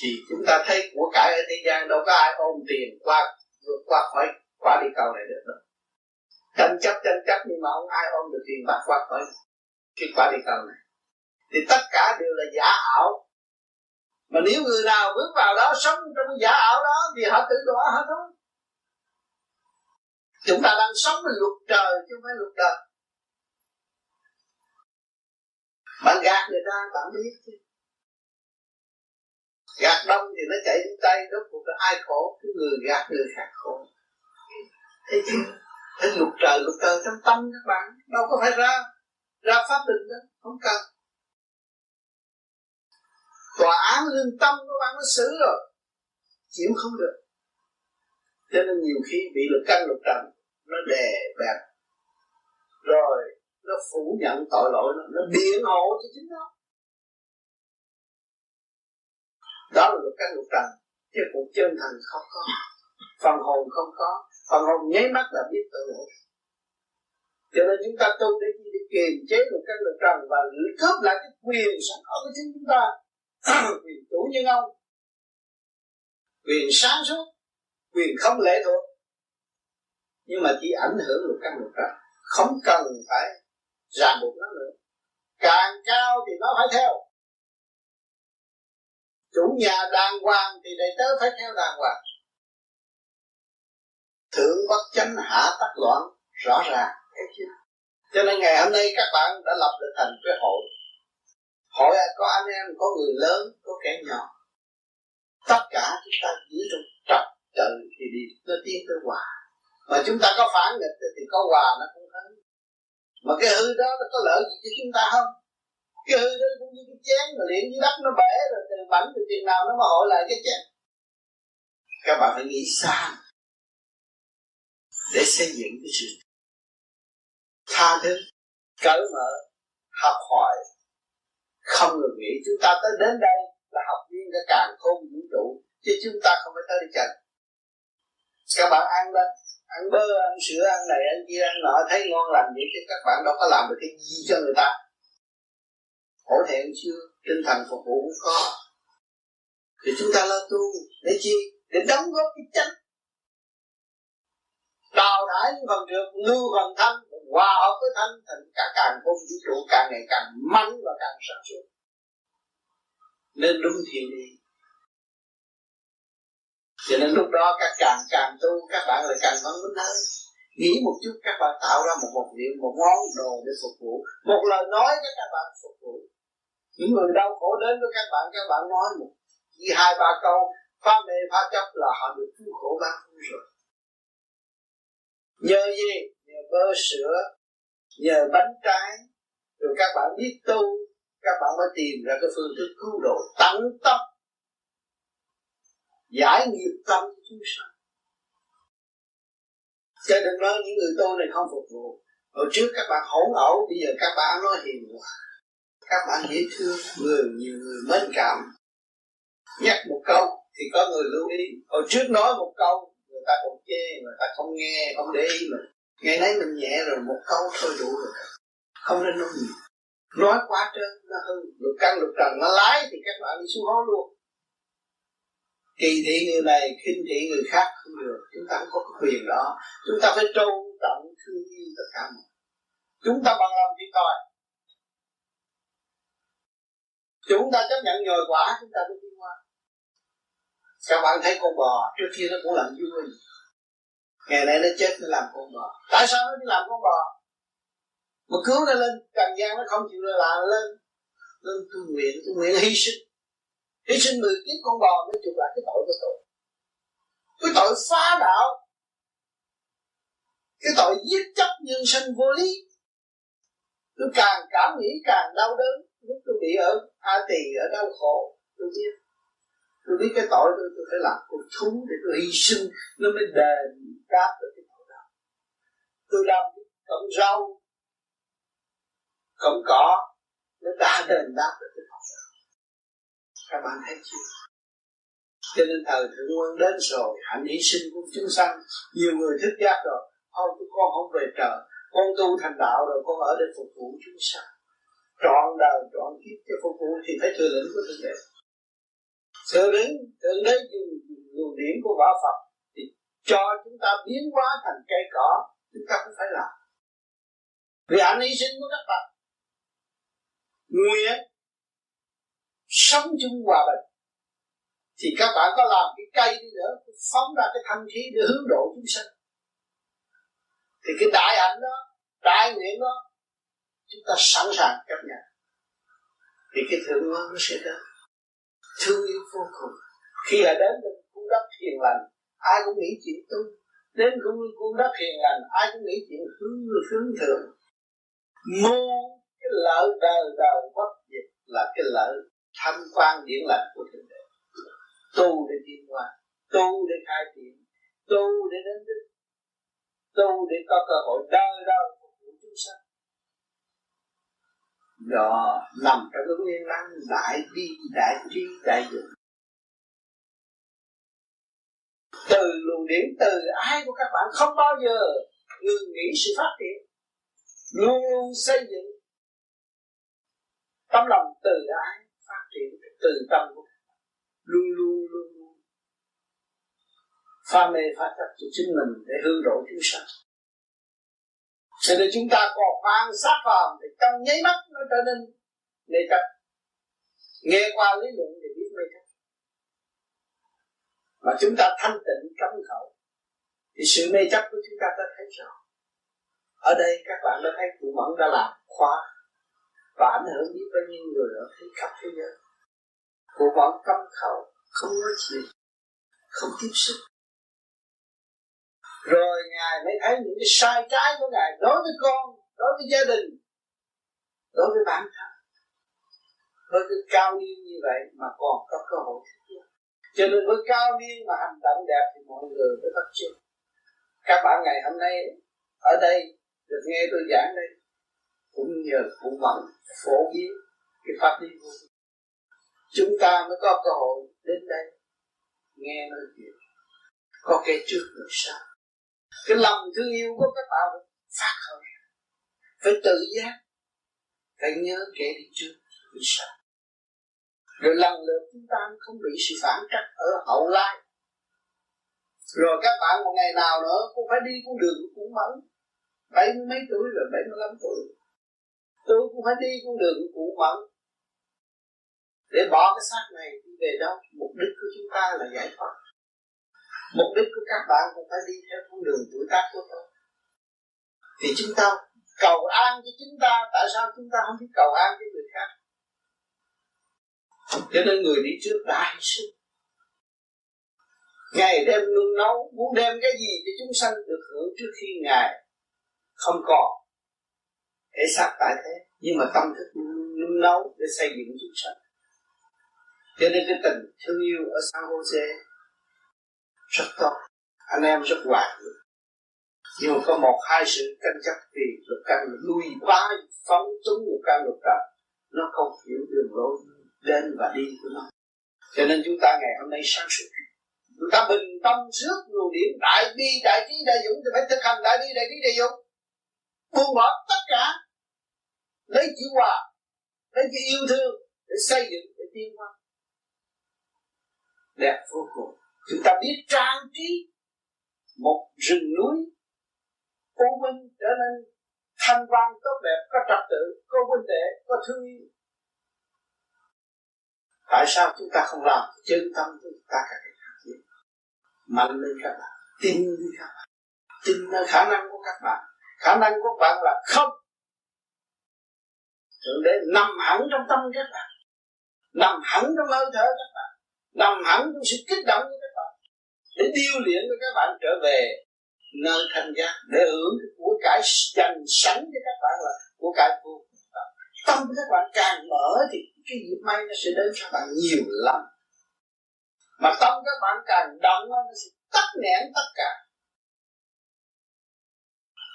thì chúng ta thấy của cải ở thế gian đâu có ai ôm tiền qua vượt qua khỏi, quả đi cầu này được đâu. Tranh chấp tranh chấp nhưng mà không ai ôm được tiền bạc qua khỏi cái quả đi cầu này. Thì tất cả đều là giả ảo. Mà nếu người nào bước vào đó sống trong cái giả ảo đó thì họ tự đọa hết thôi. Chúng ta đang sống với luật trời chứ không phải luật đời bạn gạt người ta, bạn biết chứ gạt đông thì nó chạy đến tay đó cuộc là ai khổ? Cái người gạt người khác khổ. Thế chứ thế lục trời lục trời trong tâm các bạn, đâu có phải ra ra pháp định đó, không cần. Tòa án lương tâm các bạn nó xử rồi, chịu không được. Cho nên nhiều khi bị lục căn lục trần, nó đè bẹp. Rồi nó phủ nhận tội lỗi, nó nó biện hộ cho chính nó. Đó là luật căn luật trần, chứ cuộc chân thành không có. Phần hồn không có. Phần hồn nháy mắt là biết tự lỗi cho nên chúng ta tu để gì để kiềm chế luật căn luật trần và cướp lại cái quyền sẵn có của chính chúng ta. Quyền chủ nhân ông. Quyền sáng suốt. Quyền không lệ thuộc. Nhưng mà chỉ ảnh hưởng luật căn luật trần. Không cần phải ràng buộc nó nữa. Càng cao thì nó phải theo chủ nhà đàng hoàng thì đệ tớ phải theo đàng hoàng. Thượng bất chánh hạ tắc loạn rõ ràng thấy chưa cho nên ngày hôm nay các bạn đã lập được thành cái hội. Hội à, có anh em, có người lớn, có kẻ nhỏ. Tất cả chúng ta giữ trong trật tự thì đi, nó tiến tới hòa. Mà chúng ta có phản nghịch thì có hòa nó cũng hư mà cái hư đó nó có lợi gì cho chúng ta không? Cái hư đó cũng như cái chén mà liền dưới đất nó bể rồi, từ bảnh từ tiền nào nó mà hội lại cái chén. Các bạn phải nghĩ xa để xây dựng cái sự tha thứ, cởi mở, học hỏi. Không ngừng nghĩ chúng ta tới đến đây là học viên cả càng khôn vũ trụ, chứ chúng ta không phải tới đi trần các bạn ăn lên ăn bơ, ăn sữa, ăn này, ăn kia, ăn nọ, thấy ngon lành vậy chứ các bạn đâu có làm được cái gì cho người ta hổ thẹn chưa? Tinh thần phục vụ cũng có. Thì chúng ta lo tu, để chi? Để đóng góp cái chân đào thải những phần được, lưu phần thanh, hòa hợp với thanh, thành cả càng không vũ trụ càng ngày càng mạnh và càng sáng suốt. Nên đúng thiền đi. Cho nên lúc đó các càng càng tu, các bạn lại càng văn minh hơn nghĩ một chút, các bạn tạo ra một vật liệu một món đồ để phục vụ. Một lời nói cho các bạn phục vụ những người đau khổ đến với các bạn các bạn nói một chỉ hai, ba câu. Phá mê phá chấp là họ được cứu khổ ban rồi. Nhờ gì? Nhờ bơ sữa, nhờ bánh trái. Rồi các bạn biết tu, các bạn mới tìm ra cái phương thức cứu độ tận tâm. Giải nghiệp tâm chúng sanh. Cho đừng nói những người tu này không phục vụ. Hồi trước các bạn hỗn ẩu, bây giờ các bạn nói hiền hòa các bạn dễ thương, người, nhiều người mến cảm. Nhắc một câu thì có người lưu ý. Hồi trước nói một câu, người ta cũng chê, người ta không nghe, không để ý mình. Ngày nay mình nhẹ rồi, một câu thôi đủ rồi. Không nên nói nhiều. Nói quá trơn, nó hư. Lục căn, lục trần, nó lái thì các bạn đi xuống hố luôn. Kỳ thị người này, khinh thị người khác không được. Chúng ta không có quyền đó. Chúng ta phải trâu trọng thương yêu tất cả mọi chúng ta bằng lòng đi coi chúng ta chấp nhận nhồi quả, chúng ta mới đi qua các bạn thấy con bò, trước kia nó cũng làm vui. Ngày nay nó chết, nó làm con bò. Tại sao nó đi làm con bò? Mà cứu nó lên, trần gian nó không chịu làm lên. Lên tôi nguyện tôi nguyện hy sinh. Hy sinh mười kiếp con bò mới chuộc lại cái tội của tôi cái tội phá đạo. Cái tội giết chấp nhân sinh vô lý. Tôi càng cảm nghĩ càng đau đớn lúc tôi bị ở a tỳ ở đau khổ, tôi biết. Tôi biết cái tội tôi tôi phải làm cuộc thú để tôi hy sinh, nó mới đền đáp được cái tội đó. Tôi làm cộng rau cộng cỏ, nó đã đền đáp được cái tội đó. Các bạn thấy chưa? Cho nên thời thượng quân đến rồi, hạnh hy sinh của chúng sanh. Nhiều người thức giác rồi. Thôi con không về trời. Con tu thành đạo rồi, con ở đây phục vụ chúng sanh trọn đời trọn kiếp cho phục vụ thì phải thừa lĩnh của thượng đế. Thừa lĩnh, thượng đế dùng luồng điển của võ phật thì cho chúng ta biến hóa thành cây cỏ, chúng ta cũng phải làm. Vì ảnh hy sinh của các bạn nguyện sống chung hòa bình. Thì các bạn có làm cái cây đi nữa phóng ra cái thanh khí để hướng độ chúng sanh. Thì cái đại hạnh đó, đại nguyện đó chúng ta sẵn sàng chấp nhận. Thì cái thượng nguồn nó sẽ đến. Thương yêu vô cùng. Khi là đến được cung đất hiền lành, ai cũng nghĩ chuyện tu đến cung cung đất hiền lành, ai cũng nghĩ chuyện hướng hướng thượng. Mô cái lợi đời đời bất diệt là cái lợi tham quan điển lành của thượng đế. Tu để tiến qua tu để khai triển, tu để đến đích, tu để có cơ hội đời đời phục vụ chúng sanh đó nằm trong cái nguyên năng đại bi, đại trí, đại dụng. Từ luồng điển, từ ai của các bạn không bao giờ ngừng nghĩ sự phát triển. Luôn luôn xây dựng tâm lòng từ ái phát triển, từ tâm của các bạn. Luôn luôn luôn luôn. Pha mê phá chấp cho chính mình để hư độ chúng sanh cho nên chúng ta còn mang sát phàm thì trong nháy mắt nó trở nên mê chấp nghe qua lý luận thì biết mê chấp mà chúng ta thanh tịnh cấm khẩu, thì sự mê chấp của chúng ta ta thấy rõ. Ở đây các bạn đã thấy cụ mẫn đã làm khóa và ảnh hưởng biết bao nhiêu người ở thế khắp thế giới. Cụ mẫn cấm khẩu không nói chuyện không tiếp xúc rồi ngài mới thấy những cái sai trái của ngài đối với con, đối với gia đình, đối với bản thân. Với cái cao niên như vậy mà còn có cơ hội cho nên với cao niên mà hành động đẹp thì mọi người mới bắt chước các bạn ngày hôm nay ở đây được nghe tôi giảng đây, cũng nhờ, cũng vẫn phổ biến cái pháp lý vô chúng ta mới có cơ hội đến đây nghe nói chuyện. Có cái trước người sau cái lòng thương yêu của các bạn phát khởi phải tự giác. Phải nhớ kể đi trước vì sao rồi lần lượt chúng ta không bị sự phản trắc ở hậu lai. Rồi các bạn một ngày nào nữa cũng phải đi con đường cũng mẫn. Bảy mấy tuổi rồi bảy mươi lăm tuổi. Tôi cũng phải đi con đường cũng mẫn. Để bỏ cái xác này đi về đâu mục đích của chúng ta là giải thoát mục đích của các bạn cũng phải đi theo con đường tuổi tác của tôi thì chúng ta cầu an cho chúng ta, tại sao chúng ta không biết cầu an cho người khác? Cho nên người đi trước đã hy sinh ngày đêm nung nấu, muốn đem cái gì cho chúng sanh được hưởng trước khi ngài không còn? Thể xác tại thế, nhưng mà tâm thức nung nấu để xây dựng chúng sanh. Cho nên cái tình thương yêu ở San Jose rất tốt. Anh em rất hòa nhưng mà có một, hai sự tranh chấp thì lục căn lui quá phóng túng lục căn lục trần nó không hiểu đường lối đến và đi của nó. Cho nên chúng ta ngày hôm nay sáng suốt. Chúng ta bình tâm trước luồng điển. Đại bi, đại trí, đại dũng thì phải thực hành đại bi, đại trí, đại dũng. Buông bỏ tất cả. Lấy chữ hòa, lấy chữ yêu thương để xây dựng để tiến hóa. Đẹp vô cùng chúng ta biết trang trí một rừng núi, cô minh trở nên thanh quan tốt đẹp, có trật tự, có huynh đệ có thương yêu. Tại sao chúng ta không làm? Chân tâm chúng ta cả cái khác mạnh lên các bạn, tin đi các bạn. Tin là khả năng của các bạn. Khả năng của bạn là không. Thượng đế nằm hẳn trong tâm các bạn. Nằm hẳn trong hơi thở các bạn nằm hẳn trong sự kích động của các bạn. Để điêu luyện cho các bạn trở về nơi thanh giác, để hưởng cái của cải dành sẵn cho các bạn là của cải vô tâm của các bạn càng mở thì cái dịp may nó sẽ đến cho bạn nhiều lắm. Mà tâm các bạn càng động nó sẽ tắt nén tất cả.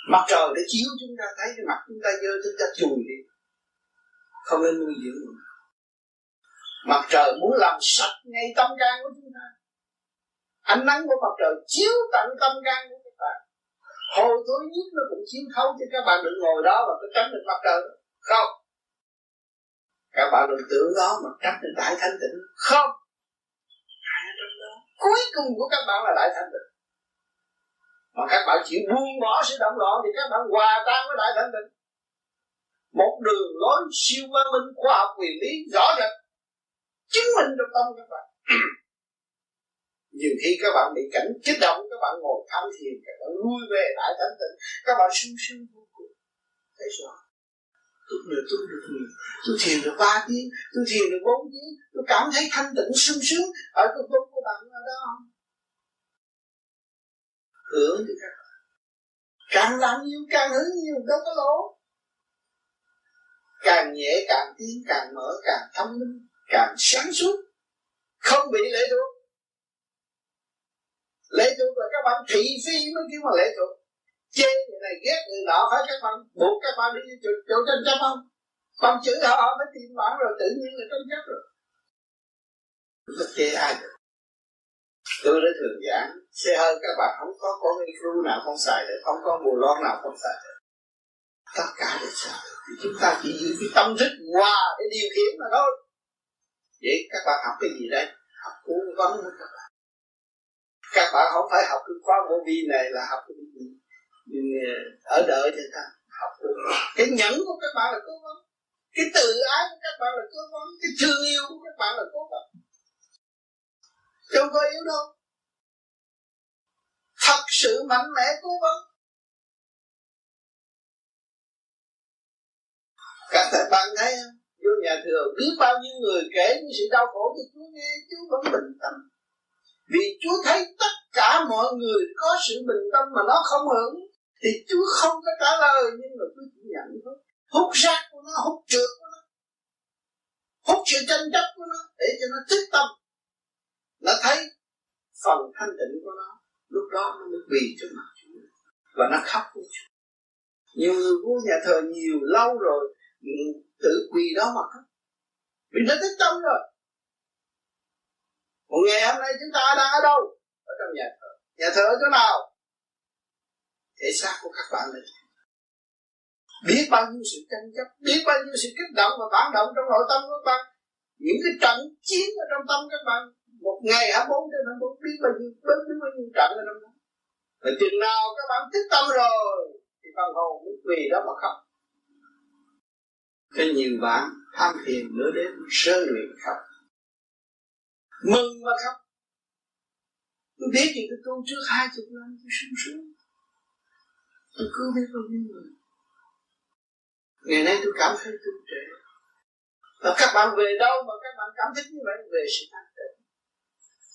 Mặt trời để chiếu chúng ta, thấy cái mặt chúng ta dơ, chúng ta chùi đi. Không nên nuôi dưỡng mặt trời muốn làm sạch ngay tâm can của chúng ta. Ánh nắng của mặt trời chiếu tận tâm can của các bạn hồi tối nhất nó cũng chiếu thấu cho các bạn đừng ngồi đó và cứ tránh được mặt trời. Không. Các bạn đừng tưởng đó mà tránh được đại thanh tịnh. Không. Cuối cùng của các bạn là đại thanh tịnh. Mà các bạn chịu buông bỏ sự động loạn thì các bạn hòa tan với đại thanh tịnh. Một đường lối siêu văn minh khoa học quyền lý rõ rệt chứng minh trong tâm các bạn nhiều khi các bạn bị cảnh kích động, các bạn ngồi tham thiền, các bạn lui về đại thanh tịnh, các bạn sung sướng vô cùng. Thấy rõ tôi được tôi được nhiều tôi thiền được ba tiếng, tôi thiền được bốn tiếng, tôi cảm thấy thanh tịnh, sung sướng ở trong tâm của bạn ở đó. Hưởng thì các bạn. Càng làm nhiều, càng hưởng nhiều, đâu có lỗ. Càng nhẹ, càng tiến, càng mở, càng thông minh càng sáng suốt không bị lệ thuộc. Lệ thuộc là các bạn thị phi mới kêu mà lệ thuộc. Chê người này ghét người nọ phải các bạn buộc các bạn đi chỗ, chỗ tranh chấp không? Bằng chữ họ họ mới tìm bạn rồi tự nhiên là tranh chấp rồi. Nó chê ai được? Tôi đã thường giảng xe hơi các bạn không có con micro nào không xài được không có bù lon nào không xài được. Tất cả đều xài chúng ta chỉ giữ cái tâm thức hòa để điều khiển mà thôi vậy các bạn học cái gì đây? Học cố vấn với các bạn. Các bạn không phải học cái khóa vô vi này là học cái gì? Ờ, ở đợi thì ta học cái nhẫn của các bạn là cố vấn. Cái tự ái của các bạn là cố vấn. Cái thương yêu của các bạn là cố vấn. Không có yếu đâu. Thật sự mạnh mẽ cố vấn. Các bạn thấy không Chúa nhà thường biết bao nhiêu người kể những sự đau khổ cho Chúa nghe, Chúa vẫn bình tâm. Vì Chúa thấy tất cả mọi người có sự bình tâm mà nó không hưởng, thì Chúa không có trả lời, nhưng mà Chúa chỉ nhận thôi. Hút rác của nó, hút trượt của nó, hút sự tranh chấp của nó để cho nó thức tâm. Nó thấy phần thanh tịnh của nó, lúc đó nó mới quỳ trước mặt Chúa và nó khóc với Chúa. Nhiều người vô nhà thờ nhiều lâu rồi tự quỳ đó mà khóc. Vì nó tích tâm rồi. Một ngày hôm nay chúng ta đang ở đâu? Ở trong nhà thờ. Nhà thờ ở chỗ nào? Thể xác của các bạn này. Biết bao nhiêu sự tranh chấp biết bao nhiêu sự kích động và phản động trong nội tâm của các bạn. Những cái trận chiến ở trong tâm các bạn một ngày hai bốn trên hai bốn biết bao nhiêu biết, biết bao nhiêu trận ở trong đó. Và chừng nào các bạn thức tâm rồi thì phần hồn mới quỳ đó mà khóc cái nhiều bạn tham thiền nửa đêm sơ luyện khóc mừng mà khóc tôi biết gì tôi tu trước hai chục năm tôi sung sướng. Tôi cứu biết bao nhiêu người. Ngày nay tôi cảm thấy tôi trẻ. Và các bạn về đâu mà các bạn cảm thấy như vậy? Về sự thanh tịnh.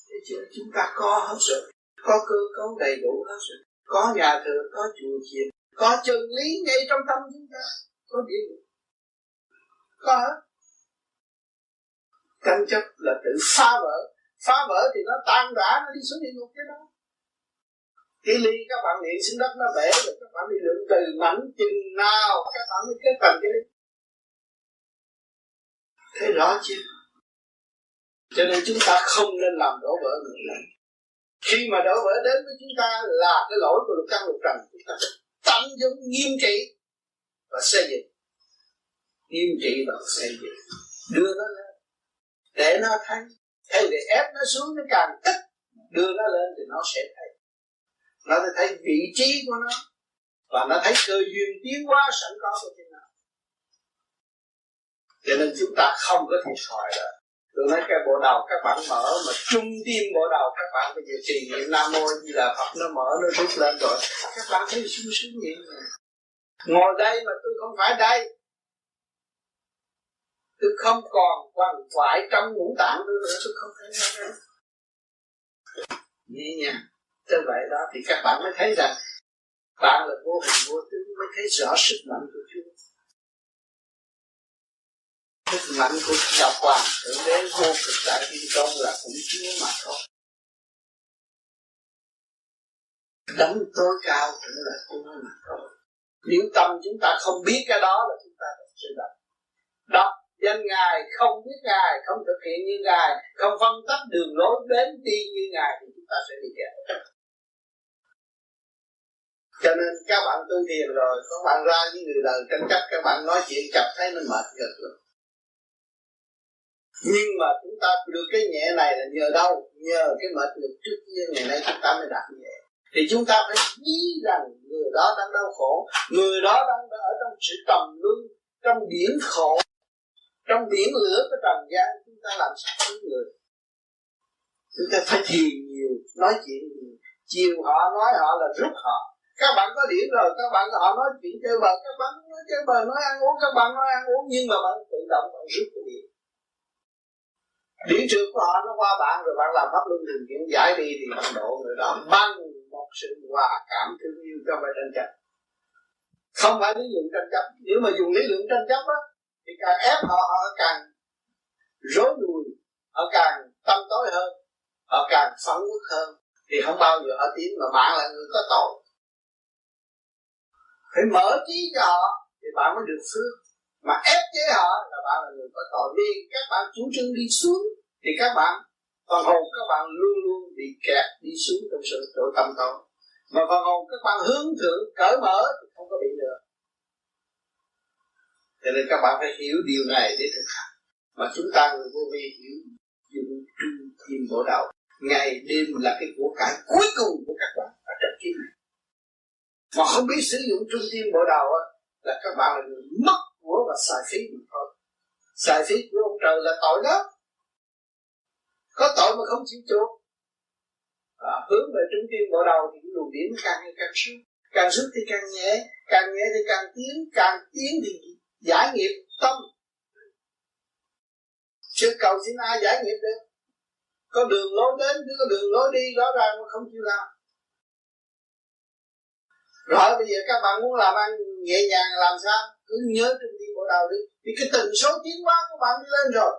Thế chứ chúng ta có hết rồi có cơ cấu đầy đủ hết rồi có nhà thờ, có chùa chiền, có chân lý ngay trong tâm chúng ta, có địa ngục có. Hết tranh chấp là tự phá vỡ. Phá vỡ thì nó tan rã, nó đi xuống địa ngục cái đó. Cái ly các bạn niệm xuống đất nó bể rồi, các bạn đi lượng từ mảnh chừng nào, các bạn mới kết thành cái ly. Thế rõ chưa? Cho nên chúng ta không nên làm đổ vỡ người này. Khi mà đổ vỡ đến với chúng ta là cái lỗi của lục căn lục trần. Chúng ta tận dụng nghiêm trị và xây dựng nghiêm trị và xây dựng đưa nó lên. Để nó thấy. Thay vì ép nó xuống nó càng tức đưa nó lên thì nó sẽ thấy. Nó sẽ thấy vị trí của nó. Và nó thấy cơ duyên tiến hóa sẵn có của thế nào cho nên chúng ta không có thiệt thòi rồi tôi nói cái bộ đầu các bạn mở mà trung tim bộ đầu các bạn bây giờ trì niệm nam mô như là phật nó mở, nó rút lên rồi. Các bạn thấy sung sướng vậy mà. Ngồi đây mà tôi không phải đây tôi không còn quằn quại trong ngũ tạng tôi nữa. Tôi không thấy nó nhẹ nhàng như vậy đó thì các bạn mới thấy rằng bạn là vô hình vô tướng mới thấy rõ sức mạnh của Chúa. Sức mạnh của đạo hoàng thượng đế vô cực đại thiên công là cũng Chúa mà thôi. Đấng tối cao cũng là Chúa mà thôi. Nếu tâm chúng ta không biết cái đó là chúng ta sẽ đọc đó danh ngài không biết ngài, không thực hiện như ngài, không phân tích đường lối đến đi như ngài thì chúng ta sẽ bị kẹt. Cho nên các bạn tu thiền rồi, các bạn ra những người đời tranh chấp, các bạn nói chuyện chặt thấy mình mệt cực lắm. Nhưng mà chúng ta được cái nhẹ này là nhờ đâu? Nhờ cái mệt được trước kia, ngày nay chúng ta mới đạt nhẹ. Thì chúng ta phải nghĩ rằng người đó đang đau khổ, người đó đang ở trong sự trầm luân, trong biển khổ trong biển lửa của trần gian chúng ta làm sao cứu người. Chúng ta phải thiền nhiều, nói chuyện nhiều. Chiều họ nói họ là rút họ. Các bạn có điển rồi, các bạn họ nói chuyện chơi bời, các bạn nói chơi bời, nói ăn uống, các bạn nói ăn uống, nhưng mà bạn tự động bạn rút cái điển. Điển trước của họ nó qua bạn rồi bạn làm pháp luân thường chuyển, giải đi thì bạn độ người đó. Bằng một sự hòa cảm thương yêu cho phải tranh chấp. Không phải lý luận tranh chấp. Nếu mà dùng lý luận tranh chấp á thì càng ép họ họ càng rối đuôi họ càng tâm tối hơn, họ càng phẫn quốc hơn. Thì không bao giờ họ tiến mà bạn là người có tội. Phải mở trí cho họ, thì bạn mới được phước. Mà ép chế họ là bạn là người có tội. Đi các bạn chủ trương đi xuống, thì các bạn, phần hồn các bạn luôn luôn bị kẹt đi xuống trong sự tội tâm tội mà phần hồn các bạn hướng thượng, cởi mở thì không có bị được cho nên các bạn phải hiểu điều này để thực hành. Mà chúng ta người vô vi hiểu dùng trung tim bộ đầu ngày đêm là cái của cải cuối cùng của các bạn ở trong kiếp này. Mà không biết sử dụng trung tim bộ đầu á là các bạn là người mất của và xài phí mà thôi. Xài phí của ông trời là tội đó có tội mà không chịu chuộc. À, hướng về trung tim bộ đầu thì luồng điển càng ngày càng xuống, càng xuống thì càng nhẹ càng nhẹ thì càng tiến càng tiến thì giải nghiệp tâm. Chứ cầu xin ai giải nghiệp được? Có đường lối đến chứ có đường lối đi, rõ ràng mà không chịu làm. Rồi, bây giờ các bạn muốn làm ăn nhẹ nhàng làm sao? Cứ nhớ trong đi bộ đầu đi. Thì cái tần số tiến hóa của bạn đi lên rồi.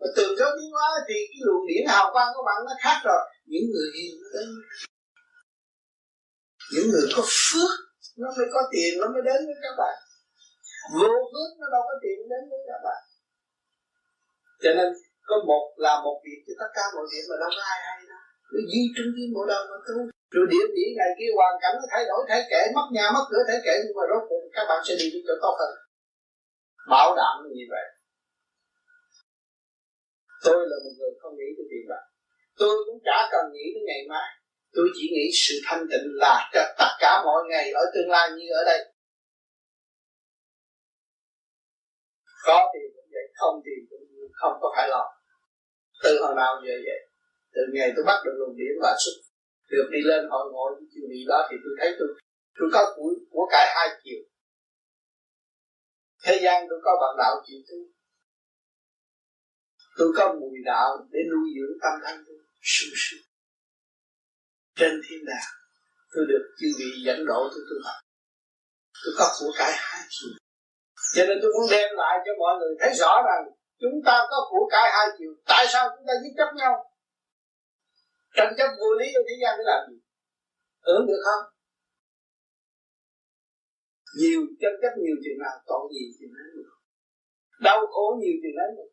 Mà từ số tiến hóa thì cái luồng điển hào quang của bạn nó khác rồi. Những người hiền đến. Những người có phước, nó mới có tiền, nó mới đến với các bạn vô hướng nó đâu có tiện đến với các bạn. Cho nên, có một là một việc cho tất cả mọi việc mà đâu có ai hay đâu. Cứ duy trung viên mỗi đầu mà tu. Rồi điểm điểm này kia, hoàn cảnh nó thay đổi, thay kể mất nhà, mất cửa, thay kể nhưng mà rốt cuộc các bạn sẽ đi đến chỗ tốt hơn. Bảo đảm như vậy. Tôi là một người không nghĩ tới tiền bạc. Tôi cũng chả cần nghĩ đến ngày mai. Tôi chỉ nghĩ sự thanh tịnh là cho tất cả mọi ngày ở tương lai như ở đây. Có tiền cũng vậy, không tiền cũng không có phải lo. Từ hồi nào giờ vậy? Từ ngày tôi bắt được luồng điển và xuất được đi lên hội ngộ với chiều vị đó thì tôi thấy tôi tôi có của của cải hai chiều. Thế gian tôi có bạn đạo chịu tôi tôi có mùi đạo để nuôi dưỡng tâm thân tôi. Sung sướng. Trên thiên đàng, tôi được chư vị dẫn độ tôi tu học. Tôi có của cải hai chiều cho nên tôi muốn đem lại cho mọi người thấy rõ rằng chúng ta có của cải hai chiều. Tại sao chúng ta giết chấp nhau? Tranh chấp vô lý ở thế gian để làm gì? Hưởng được không? Nhiều tranh chấp, nhiều chuyện nào còn gì chuyện ấy được đau khổ nhiều chuyện ấy được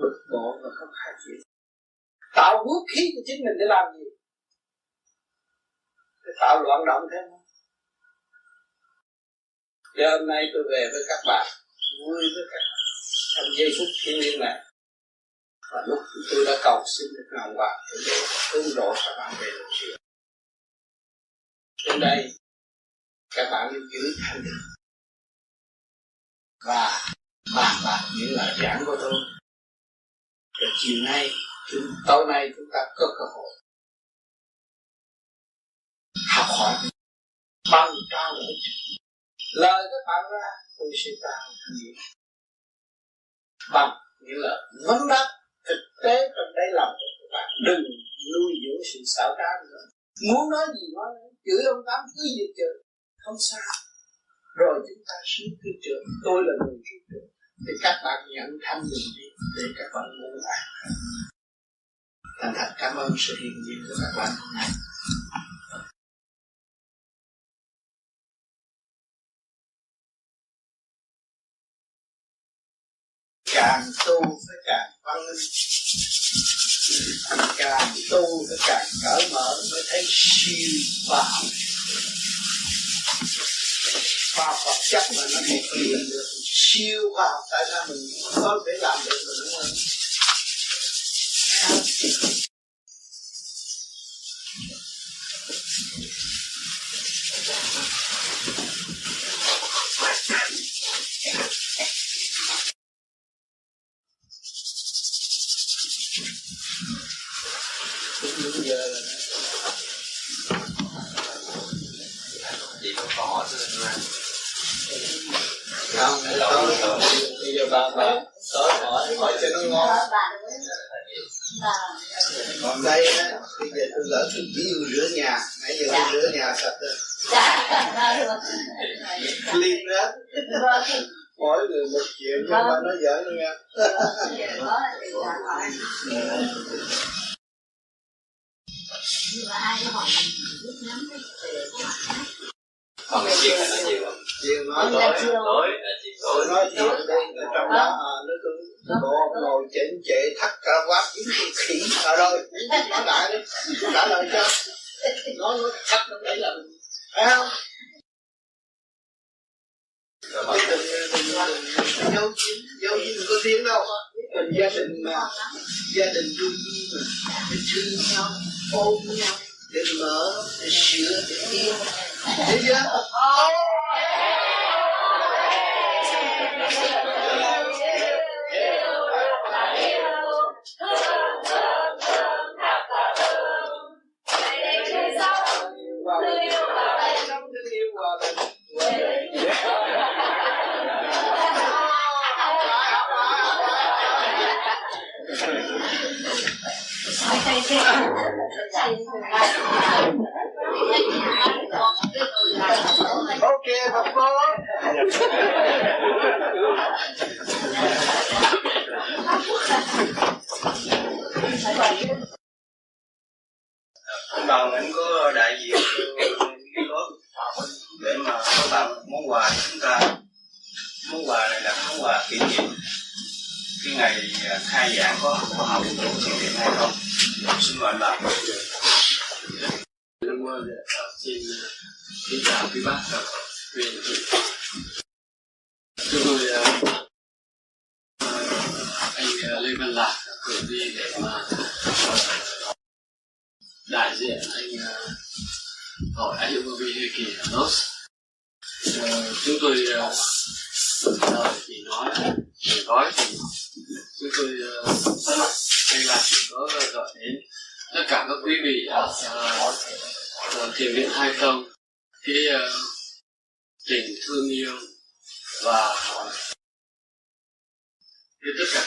bực bội và không khai chuyện tạo vũ khí của chính mình để làm gì? Để tạo loạn động thêm Giờ hôm nay tôi về với các bạn vui với các bạn. Trong giây phút thiên nhiên này và lúc tôi đã cầu xin được ngàn vàng để hướng độ các bạn về được chuyện. Trên đây các bạn nên giữ thanh định. Và bàn bạc những lời giảng của tôi. Rồi chiều nay chúng, tối nay chúng ta có cơ hội học hỏi bằng cao đổi lời các bạn ra, tôi sẽ tạo gì? Bằng những lời vấn đáp thực tế trong đáy lòng của các bạn đừng nuôi dưỡng sự xảo trá nữa. Muốn nói gì nói chửi ông tám cứ gì chửi. Không sao. Rồi chúng ta xuống thư trưởng tôi là người thư trưởng thì các bạn nhận thanh bình đi, để các bạn ngủ lại. Thành thật cảm ơn sự hiện diện của các bạn hôm nay. Tu phải càng văn minh càng tu phải càng cởi mở mới thấy siêu khoa học khoa học vật chất mà nó không thể được. Siêu khoa học tại sao mình có thể làm được mình không? Còn cái chuyện này nó nhiều không chiều nói Tối tối chiều. là chuyện tối nói thiệt đây ở trong đó à, nó cứ bộ ngồi chỉnh trệ thắt cả quát dính cái khỉ ở rồi nói lại đi trả lời cho nói nó thắt nó đấy là phải không dấu kín dấu kín có tiếng đâu mình gia đình mà gia đình chung mà để thương nhau ôm nhau để mở để sửa để yêu thấy chưa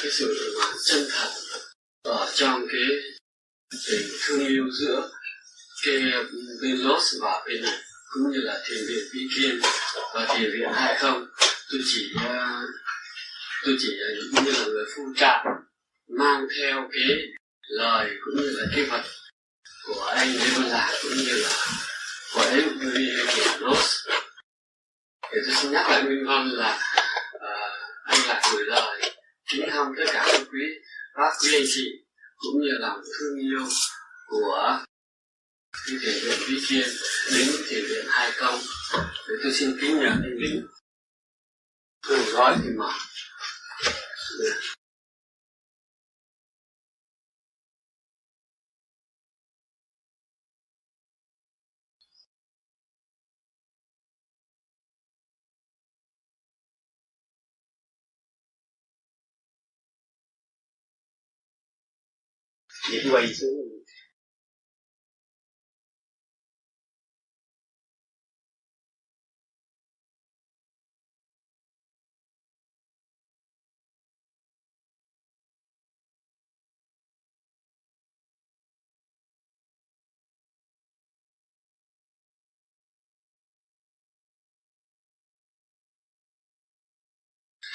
cái sự chân thật ở trong cái tình thương yêu giữa cái bên Los và bên này cũng như là thiền viện Vĩ Kiên và thiền viện hai không. Tôi chỉ à, tôi chỉ như là người phu trạm mang theo cái lời cũng như là cái vật của anh Lê Văn Lạc cũng như là của anh Yuri Los. Thì tôi xin nhắc lại nguyên văn là uh, anh Lạc gửi lời kính thăm tất cả các quý bác, quý anh chị, cũng như lòng thương yêu của cái thể viện Vĩ Kiên đến thể viện Hai Công để tôi xin kính nhờ anh Vĩnh Thường gói thì mở. Vậy quay xuống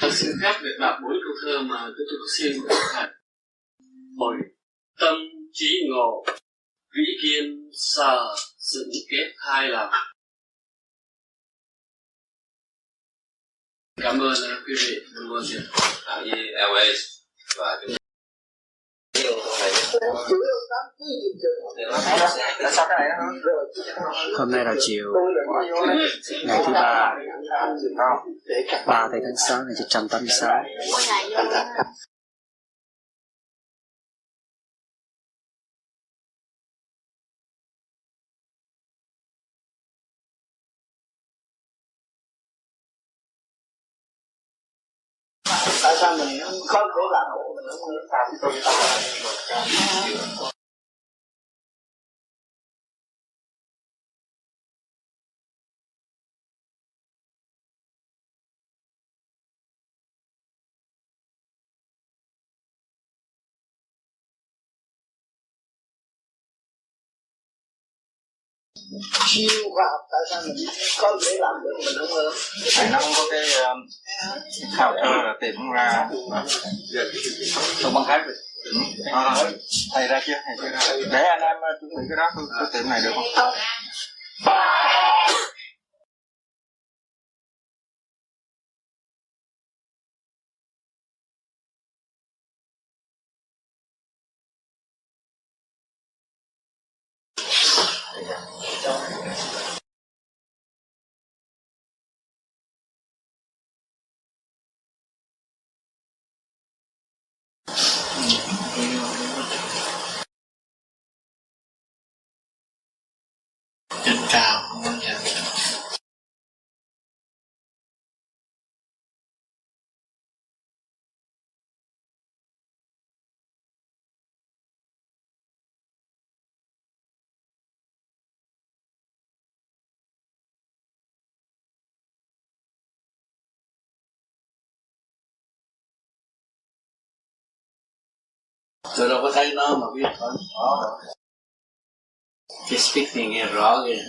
Thật xin phép được đọc bốn câu thơ mà tôi tôi có xin. Của thầy. Hồi tâm trí ngộ, vĩ kiên sở sự kết hai lòng. Cảm ơn uh, quý vị, cảm ơn chị. với LA và chúng Hôm nay là chiều ngày thứ ba, 3 tây tháng 6 năm 1986. Sao mình không khổ làm mình không muốn làm tôi siêu khoa học tại sao mình có thể làm được? Mình không ơn thầy nó có cái um, khao thơ là tìm ra không bằng cách à, thầy ra chưa? Thầy chưa ra. Để anh em uh, chuẩn bị cái đó tôi, tôi tìm này được không Tôi đâu có thấy nó mà biết thôi. Cái speak thì nghe rõ kìa.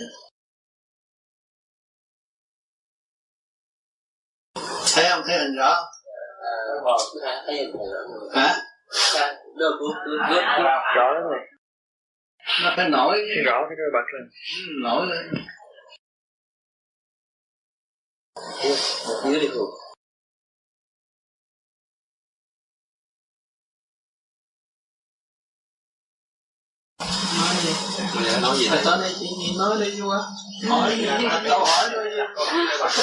thấy không? Thấy hình rõ? Hả? Rõ lắm nó phải nổi. Rõ cái cơ bật lên. Nổi lên. Dưới nói gì tới đây chị nói đi vô hỏi câu hỏi thôi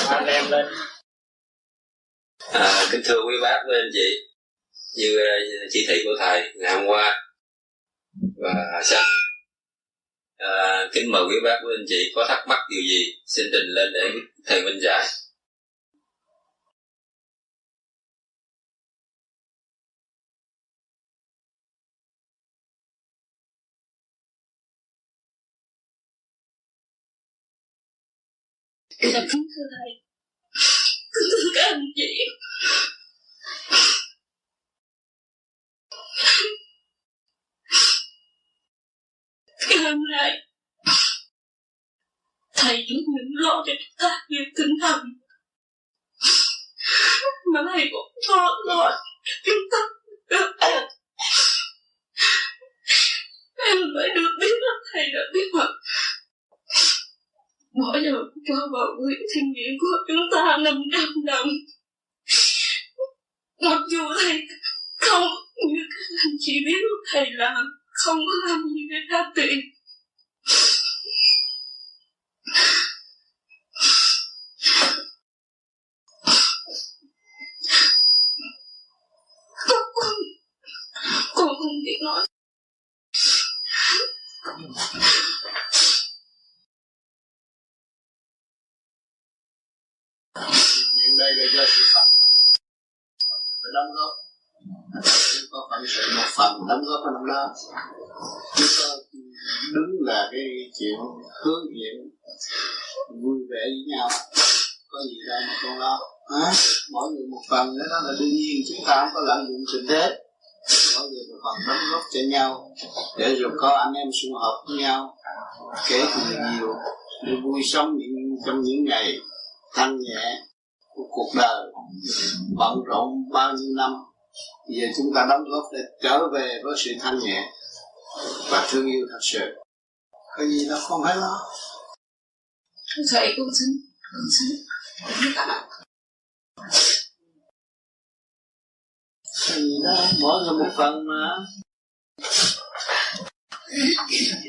anh em lên À, kính thưa quý bác với anh chị, như ờ, chỉ thị của thầy ngày hôm qua và sáng à, ờ, kính mời quý bác với anh chị có thắc mắc điều gì xin trình lên để thầy minh giải. Dạ kính thưa thầy Kính thưa các anh chị. Ngày hôm nay Thầy chúng mình lo cho chúng ta việc tinh thần. Mà thầy cũng lo lo chúng ta được. An Em phải được biết là thầy đã biết mặt bỏ giờ cho vào quỹ thiên nghiệm của chúng ta 500 đồng mặc dù thầy không như các anh chị biết, thầy là không có làm gì để ra tiền con con không biết nói chuyện đây là do sự phát phải đóng góp Chúng có phận sự một phần đóng góp vào năm đó. Chúng ta đứng là cái chuyện hướng thiện vui vẻ với nhau. Có gì đâu mà con lo. À, mỗi người một phần đó, là đương nhiên. Chúng ta không có lợi dụng tình thế. Mỗi người một phần đóng góp cho nhau để rồi có anh em sum họp với nhau kể từ nhiều để vui sống những trong những ngày thanh nhẹ của cuộc đời. Bận rộn bao nhiêu năm giờ chúng ta đóng góp để trở về với sự thanh nhẹ và thương yêu thật sự. Có gì đâu không phải lo. Thầy con xin con xin có gì đâu mỗi người một phần mà.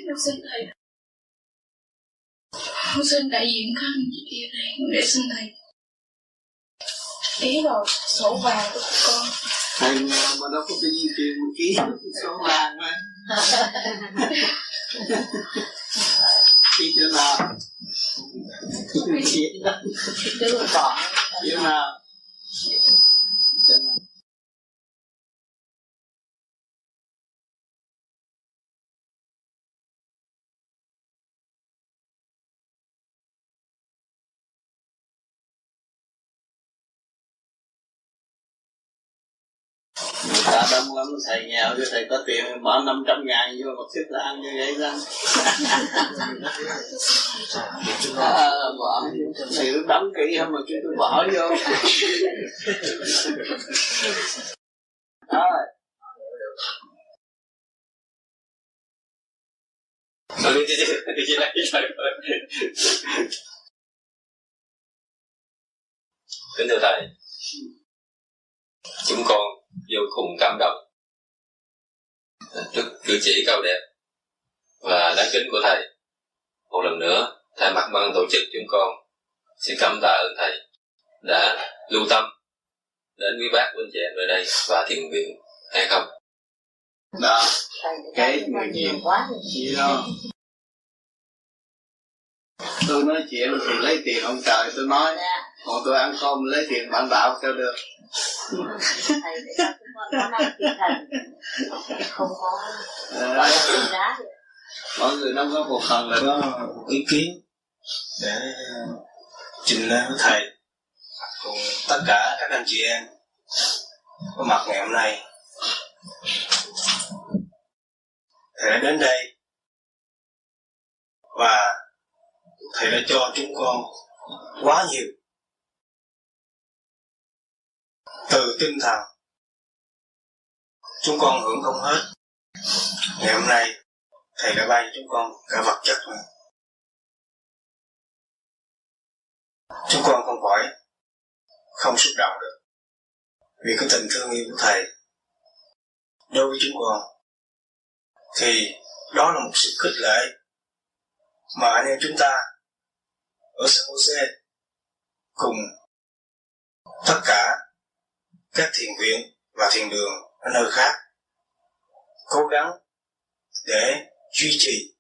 Con xin thầy. Con xin đại diện các chị ở đây để xin thầy. Ký vào sổ vàng thầy nghèo mà đâu có bao nhiêu tiền mà ký. Số vàng mà. Ký chỗ nào đưa bỏ chỗ nào lắm thầy nghèo cho thầy có tiền bỏ 500 ngàn vô một thức là ăn như vậy ra, à, bỏ sự đóng kỹ không mà chúng tôi bỏ vô. Rồi. Kính thưa thầy, chúng con vô cùng cảm động trước cử chỉ cao đẹp và đáng kính của thầy. Một lần nữa, thay mặt ban tổ chức chúng con xin cảm tạ ơn thầy đã lưu tâm đến quý bác huynh chị em ở đây và thiền viện hay không. đó. Kể người nhiều gì đâu. Tôi nói chuyện thì lấy tiền ông trời tôi nói còn tôi ăn cơm lấy tiền bạn đạo cho được. Có không có Ờ, mọi người đóng góp một phần là có ý kiến để trình lên với thầy cùng tất cả các anh chị em có mặt ngày hôm nay. Thầy đã đến đây và thầy đã cho chúng con quá nhiều từ tinh thần. Chúng con hưởng không hết. Ngày hôm nay, thầy đã ban chúng con cả vật chất nữa chúng con không khỏi không xúc động được vì cái tình thương yêu của thầy đối với chúng con. Thì đó là một sự khích lệ mà anh em chúng ta ở San Jose cùng tất cả các thiền viện và thiền đường ở nơi khác, cố gắng để duy trì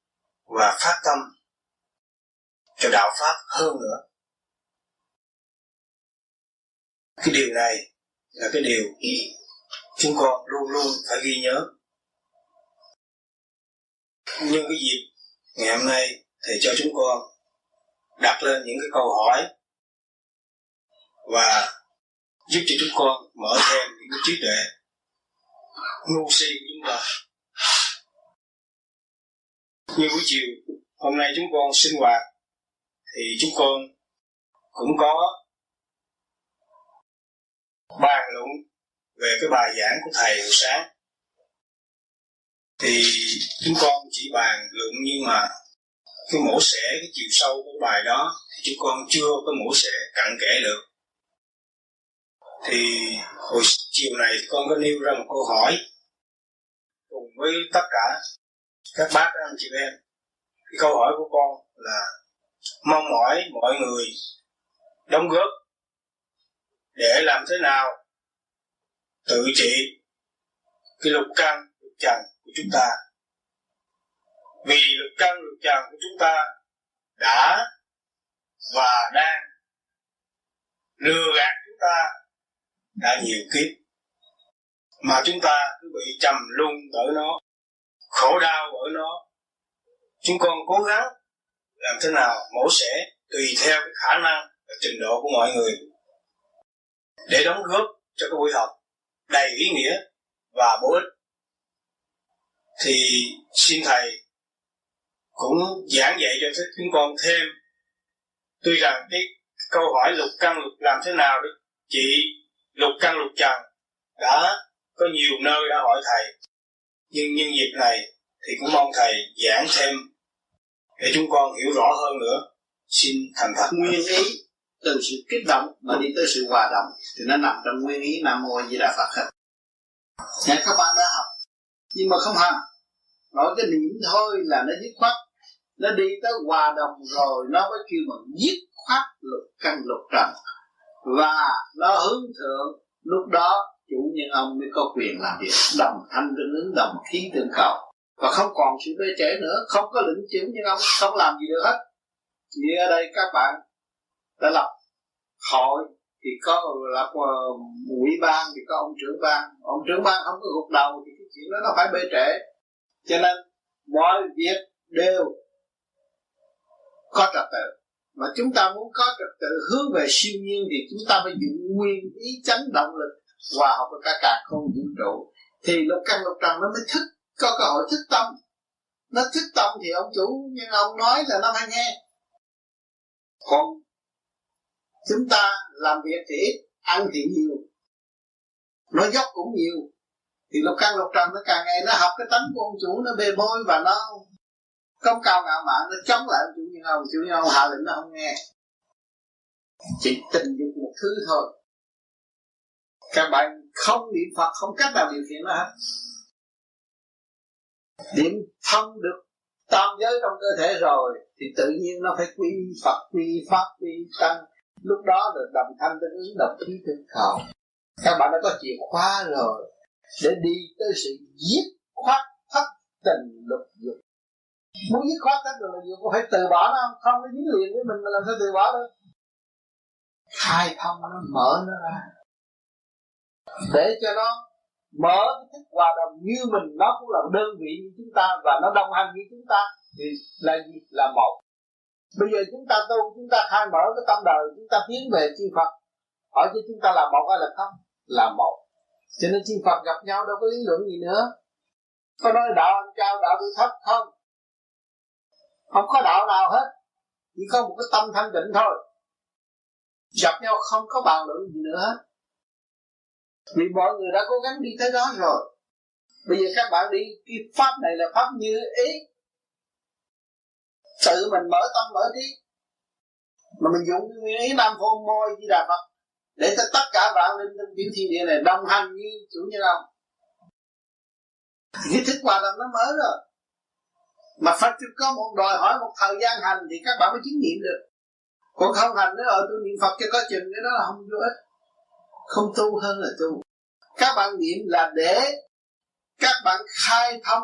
và phát tâm cho đạo pháp hơn nữa. Cái điều này là cái điều chúng con luôn luôn phải ghi nhớ. Nhưng cái dịp ngày hôm nay thầy cho chúng con đặt lên những cái câu hỏi và giúp cho chúng con mở thêm những cái trí tuệ ngu si của chúng ta. Như buổi chiều, hôm nay chúng con sinh hoạt thì chúng con cũng có bàn luận về cái bài giảng của thầy hồi sáng. Thì chúng con chỉ bàn luận nhưng mà cái mổ xẻ, cái chiều sâu của bài đó thì chúng con chưa có mổ xẻ cặn kẽ được thì hồi chiều này con có nêu ra một câu hỏi cùng với tất cả các bác, các anh chị em. Cái câu hỏi của con là mong mỏi mọi người đóng góp để làm thế nào tự trị cái lục căn lục trần của chúng ta. Vì lục căn lục trần của chúng ta đã và đang lừa gạt chúng ta đã nhiều kiếp. Mà chúng ta cứ bị trầm luân bởi nó, khổ đau bởi nó. Chúng con cố gắng làm thế nào mổ xẻ tùy theo cái khả năng và trình độ của mọi người để đóng góp cho cái buổi học đầy ý nghĩa và bổ ích. Thì xin thầy cũng giảng dạy cho chúng con thêm. Tuy rằng cái câu hỏi lục căn lục làm thế nào để chị lục căn, lục trần đã có nhiều nơi đã hỏi thầy. Nhưng nhân dịp này thì cũng mong thầy giảng thêm để chúng con hiểu rõ hơn nữa. Xin thành thật. Nguyên ý từ sự kích động mà đi tới sự hòa đồng thì nó nằm trong nguyên ý nam mô di đà phật. Hết Nhà các bạn đã học. Nhưng mà không hành nói cái niệm thôi là nó dứt khoát. Nó đi tới hòa đồng rồi nó mới kêu mình dứt khoát lục căn, lục trần và nó hướng thượng. Lúc đó, chủ nhân ông mới có quyền làm việc. Đồng thanh tương ứng, đồng khí tương cầu và không còn sự bê trễ nữa. Không có lĩnh chủ nhân ông. Không làm gì được hết. Như ở đây các bạn đã lập hội. Thì có là ủy ban, thì có ông trưởng ban. Ông trưởng ban không có gục đầu thì cái chuyện đó nó phải bê trễ. Cho nên mọi việc đều có trật tự mà chúng ta muốn có trật tự hướng về siêu nhiên thì chúng ta phải dùng nguyên ý chánh động lực, hòa hợp với cả cả không vũ trụ. Thì lục căn lục trần nó mới thức, có cơ hội thức tâm. Nó thức tâm thì ông chủ, nhưng ông nói là nó phải nghe. Còn chúng ta làm việc thì ít, ăn thì nhiều. Nó dốc cũng nhiều. Thì lục căn lục trần nó càng ngày nó học cái tánh của ông chủ, nó bề bôi và nó công cao ngạo mạn, nó chống lại chủ nhân ông, chủ nhân ông hạ lệnh nó không nghe. Chỉ tình dục một thứ thôi. Các bạn không niệm phật, không cách nào điều khiển nó hết. Điểm thông được tam giới trong cơ thể rồi, thì tự nhiên nó phải quy phật, quy pháp, quy tăng. Lúc đó là đồng thanh tương ứng, đồng khí tương khẩu. Các bạn đã có chìa khóa rồi để đi tới sự giết khoát thất tình lục dục muốn dứt khoát tất tình là gì có phải từ bỏ nó, không không nó dính liền với mình mà làm sao từ bỏ được? Khai thông nó mở nó ra. Để cho nó mở cái thức hòa đồng như mình, nó cũng là đơn vị như chúng ta và nó đồng hành như chúng ta, thì là gì? Là một. Bây giờ chúng ta tu, chúng ta khai mở cái tâm đời, chúng ta tiến về chư Phật. Hỏi cho chúng ta là một hay là không? Là một. Cho nên chư Phật gặp nhau đâu có lý luận gì nữa. Có nói đạo anh cao, đạo tôi thấp không? Không có đạo nào hết. Chỉ có một cái tâm thanh định thôi. Gặp nhau không có bàn luận gì nữa. Hết vì mọi người đã cố gắng đi tới đó rồi. Bây giờ các bạn đi, cái pháp này là pháp như ý. Tự mình mở tâm mở trí. Mà mình dùng cái nguyên ý nam phô môi di đà phật để cho tất cả vạn linh trong tiểu thiên địa này đồng hành như chủ như ông. Cái thức hòa đồng nó mở rồi mà Phật có một đòi hỏi một thời gian hành thì các bạn mới chứng nghiệm được. Còn không hành nữa, ở tôi niệm Phật cho có chừng, cái đó là không vô ích. Không tu hơn là tu. Các bạn niệm là để các bạn khai thông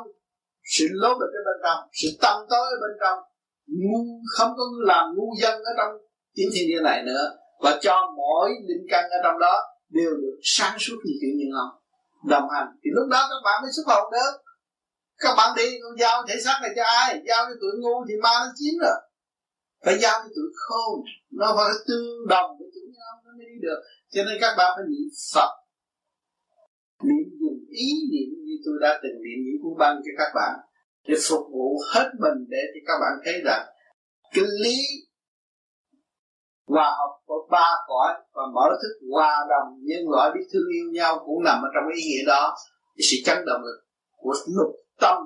sự lố bịch ở bên trong, sự tâm tối ở bên trong. Ngu, không có làm ngu dân ở trong tiếng thiên địa này nữa. Và cho mỗi linh căn ở trong đó đều được sáng suốt như kiểu như ông đồng hành. Thì lúc đó các bạn mới xuất hồn được các bạn đi, con giao thể xác này cho ai? Giao cho tụi ngu thì ma nó chiếm rồi. Phải giao cho tụi khôn. Nó phải tương đồng với chúng nhau nó mới đi được. Cho nên các bạn phải niệm phật. Niệm dùng ý niệm như tôi đã từng niệm những cuốn băng cho các bạn. Để phục vụ hết mình để cho các bạn thấy rằng cái lý hòa học của ba cõi và mở thức hòa đồng nhân loại biết thương yêu nhau cũng nằm ở trong ý nghĩa đó. Cái sự chấn động lực của lục tâm,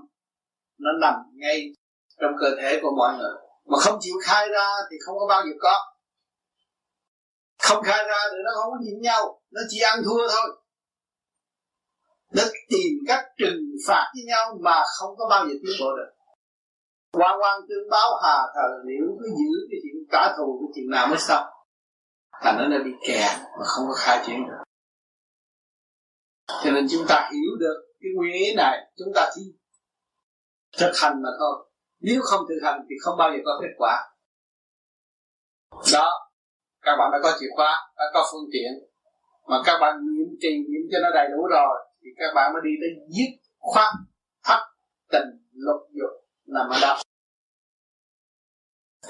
nó nằm ngay trong cơ thể của mọi người. Mà không chịu khai ra thì không có bao giờ có. Không khai ra thì nó không có nhìn nhau, nó chỉ ăn thua thôi. Nó tìm cách trừng phạt với nhau mà không có bao giờ tiến bộ được. Quan quan tương báo hà thờ nếu cứ giữ cái chuyện trả thù cái chuyện nào mới xong thành nó đã bị kẹt mà không có khai triển được. Cho nên chúng ta hiểu được cái nguyên lý này, chúng ta chỉ thực hành mà thôi. Nếu không thực hành thì không bao giờ có kết quả. Đó, các bạn đã có chìa khóa, đã có phương tiện. Mà các bạn niệm trì niệm cho nó đầy đủ rồi, thì các bạn mới đi tới giết khoát thắt tình, lục dục, nằm ở đó.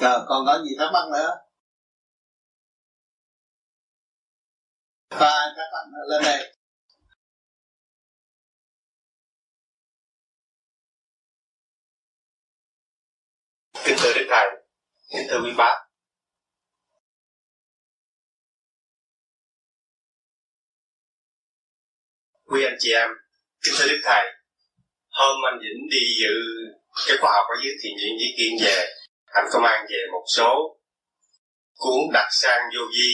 Rồi, còn có gì thắc mắc nữa? Và các bạn lên đây. Kính thưa quý bác quý anh chị em, kính thưa đức thầy, hôm anh vĩnh đi dự cái khóa học ở dưới thiền viện Dĩ Kiên về, anh có mang về một số cuốn đặt sang vô vi,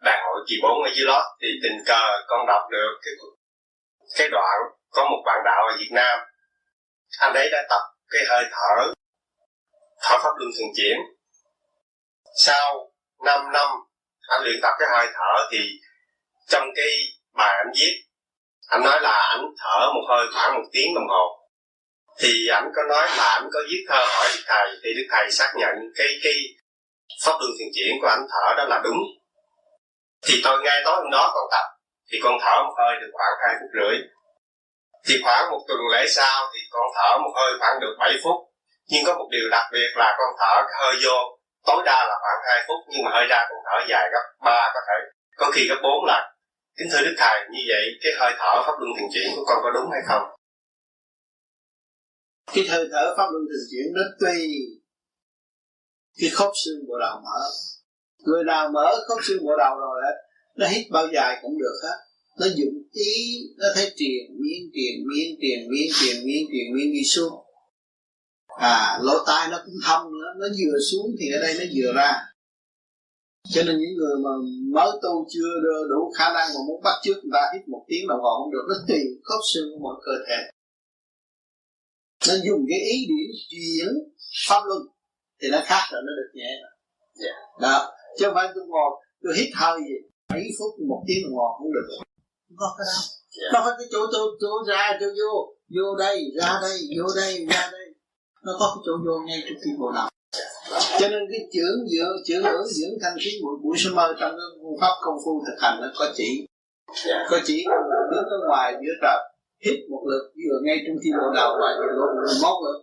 đại hội kỳ 4 ở dưới đó, thì tình cờ con đọc được cái cái đoạn có một bạn đạo ở Việt Nam. Anh ấy đã tập cái hơi thở thở pháp luân thường chuyển sau 5 năm, anh luyện tập cái hơi thở thì trong cái bài anh viết, anh nói là anh thở một hơi khoảng một tiếng đồng hồ. Thì anh có nói là anh có viết thơ hỏi đức thầy, thì đức thầy xác nhận cái cái pháp luân thiền chuyển của anh thở đó là đúng. Thì tôi ngay tối hôm đó còn tập, thì con thở một hơi được khoảng hai phút rưỡi. Thì khoảng một tuần lễ sau thì con thở một hơi khoảng được 7 phút. Nhưng có một điều đặc biệt là con thở cái hơi vô tối đa là khoảng 2 phút, nhưng mà hơi ra còn thở dài gấp ba có thể. Có khi gấp bốn lần. Kính thưa đức thầy, như vậy cái hơi thở pháp luân thường chuyển của con có đúng hay không? Cái hơi thở pháp luân thường chuyển nó tùy cái khớp xương bộ đầu mở. Người nào mở khớp xương bộ đầu rồi á, nó hít bao dài cũng được hết. Nó dụng ý, nó thấy tiền miên tiền miên tiền miên tiền miên tiền miên đi xuống à lỗ tai nó cũng thông nữa nó vừa xuống thì ở đây nó vừa ra. Cho nên những người mà mới tu chưa đủ khả năng mà muốn bắt chước người ta hít một tiếng đồng hồ không được nó tùy khớp xương của mọi cơ thể. Nó dùng cái ý điểm chuyển pháp luân thì nó khác rồi nó được nhẹ rồi. Yeah. đó chứ không phải tôi ngồi tôi hít hơi gì mấy phút một tiếng đồng hồ không được. Không có cái đâu yeah. nó phải cái chỗ tôi tôi ra tôi vô vô đây ra đây vô đây ra đây nó có cái chỗ vô ngay trước khi bộ đầu cho nên cái trưởng dưỡng trưởng ngữ dưỡng thanh khí buổi buổi sớm mơ trong cái phương pháp công phu thực hành nó có chỉ có chỉ đứng ở ngoài giữa trời hít một lượt vừa ngay trong khi bộ đầu và vừa một lượt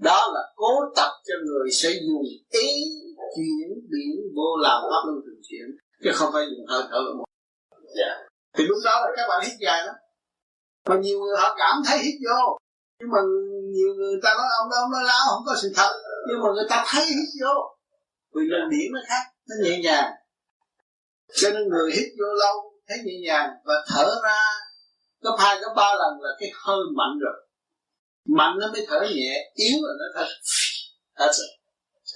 đó là cố tập cho người sẽ dùng ý chuyển biến vô làm pháp luân thường chuyển chứ không phải dùng hơi thở một. Yeah. thì lúc đó là các bạn hít dài lắm. Mà nhiều người họ cảm thấy hít vô nhưng mà nhiều người ta nói ông đó ông nói láo không có sự thật nhưng mà người ta thấy hít vô vì luồng điển nó khác nó nhẹ nhàng. Cho nên người hít vô lâu thấy nhẹ nhàng và thở ra. Gấp hai gấp ba lần là cái hơi mạnh rồi. Mạnh nó mới thở nhẹ yếu là nó thật thật sự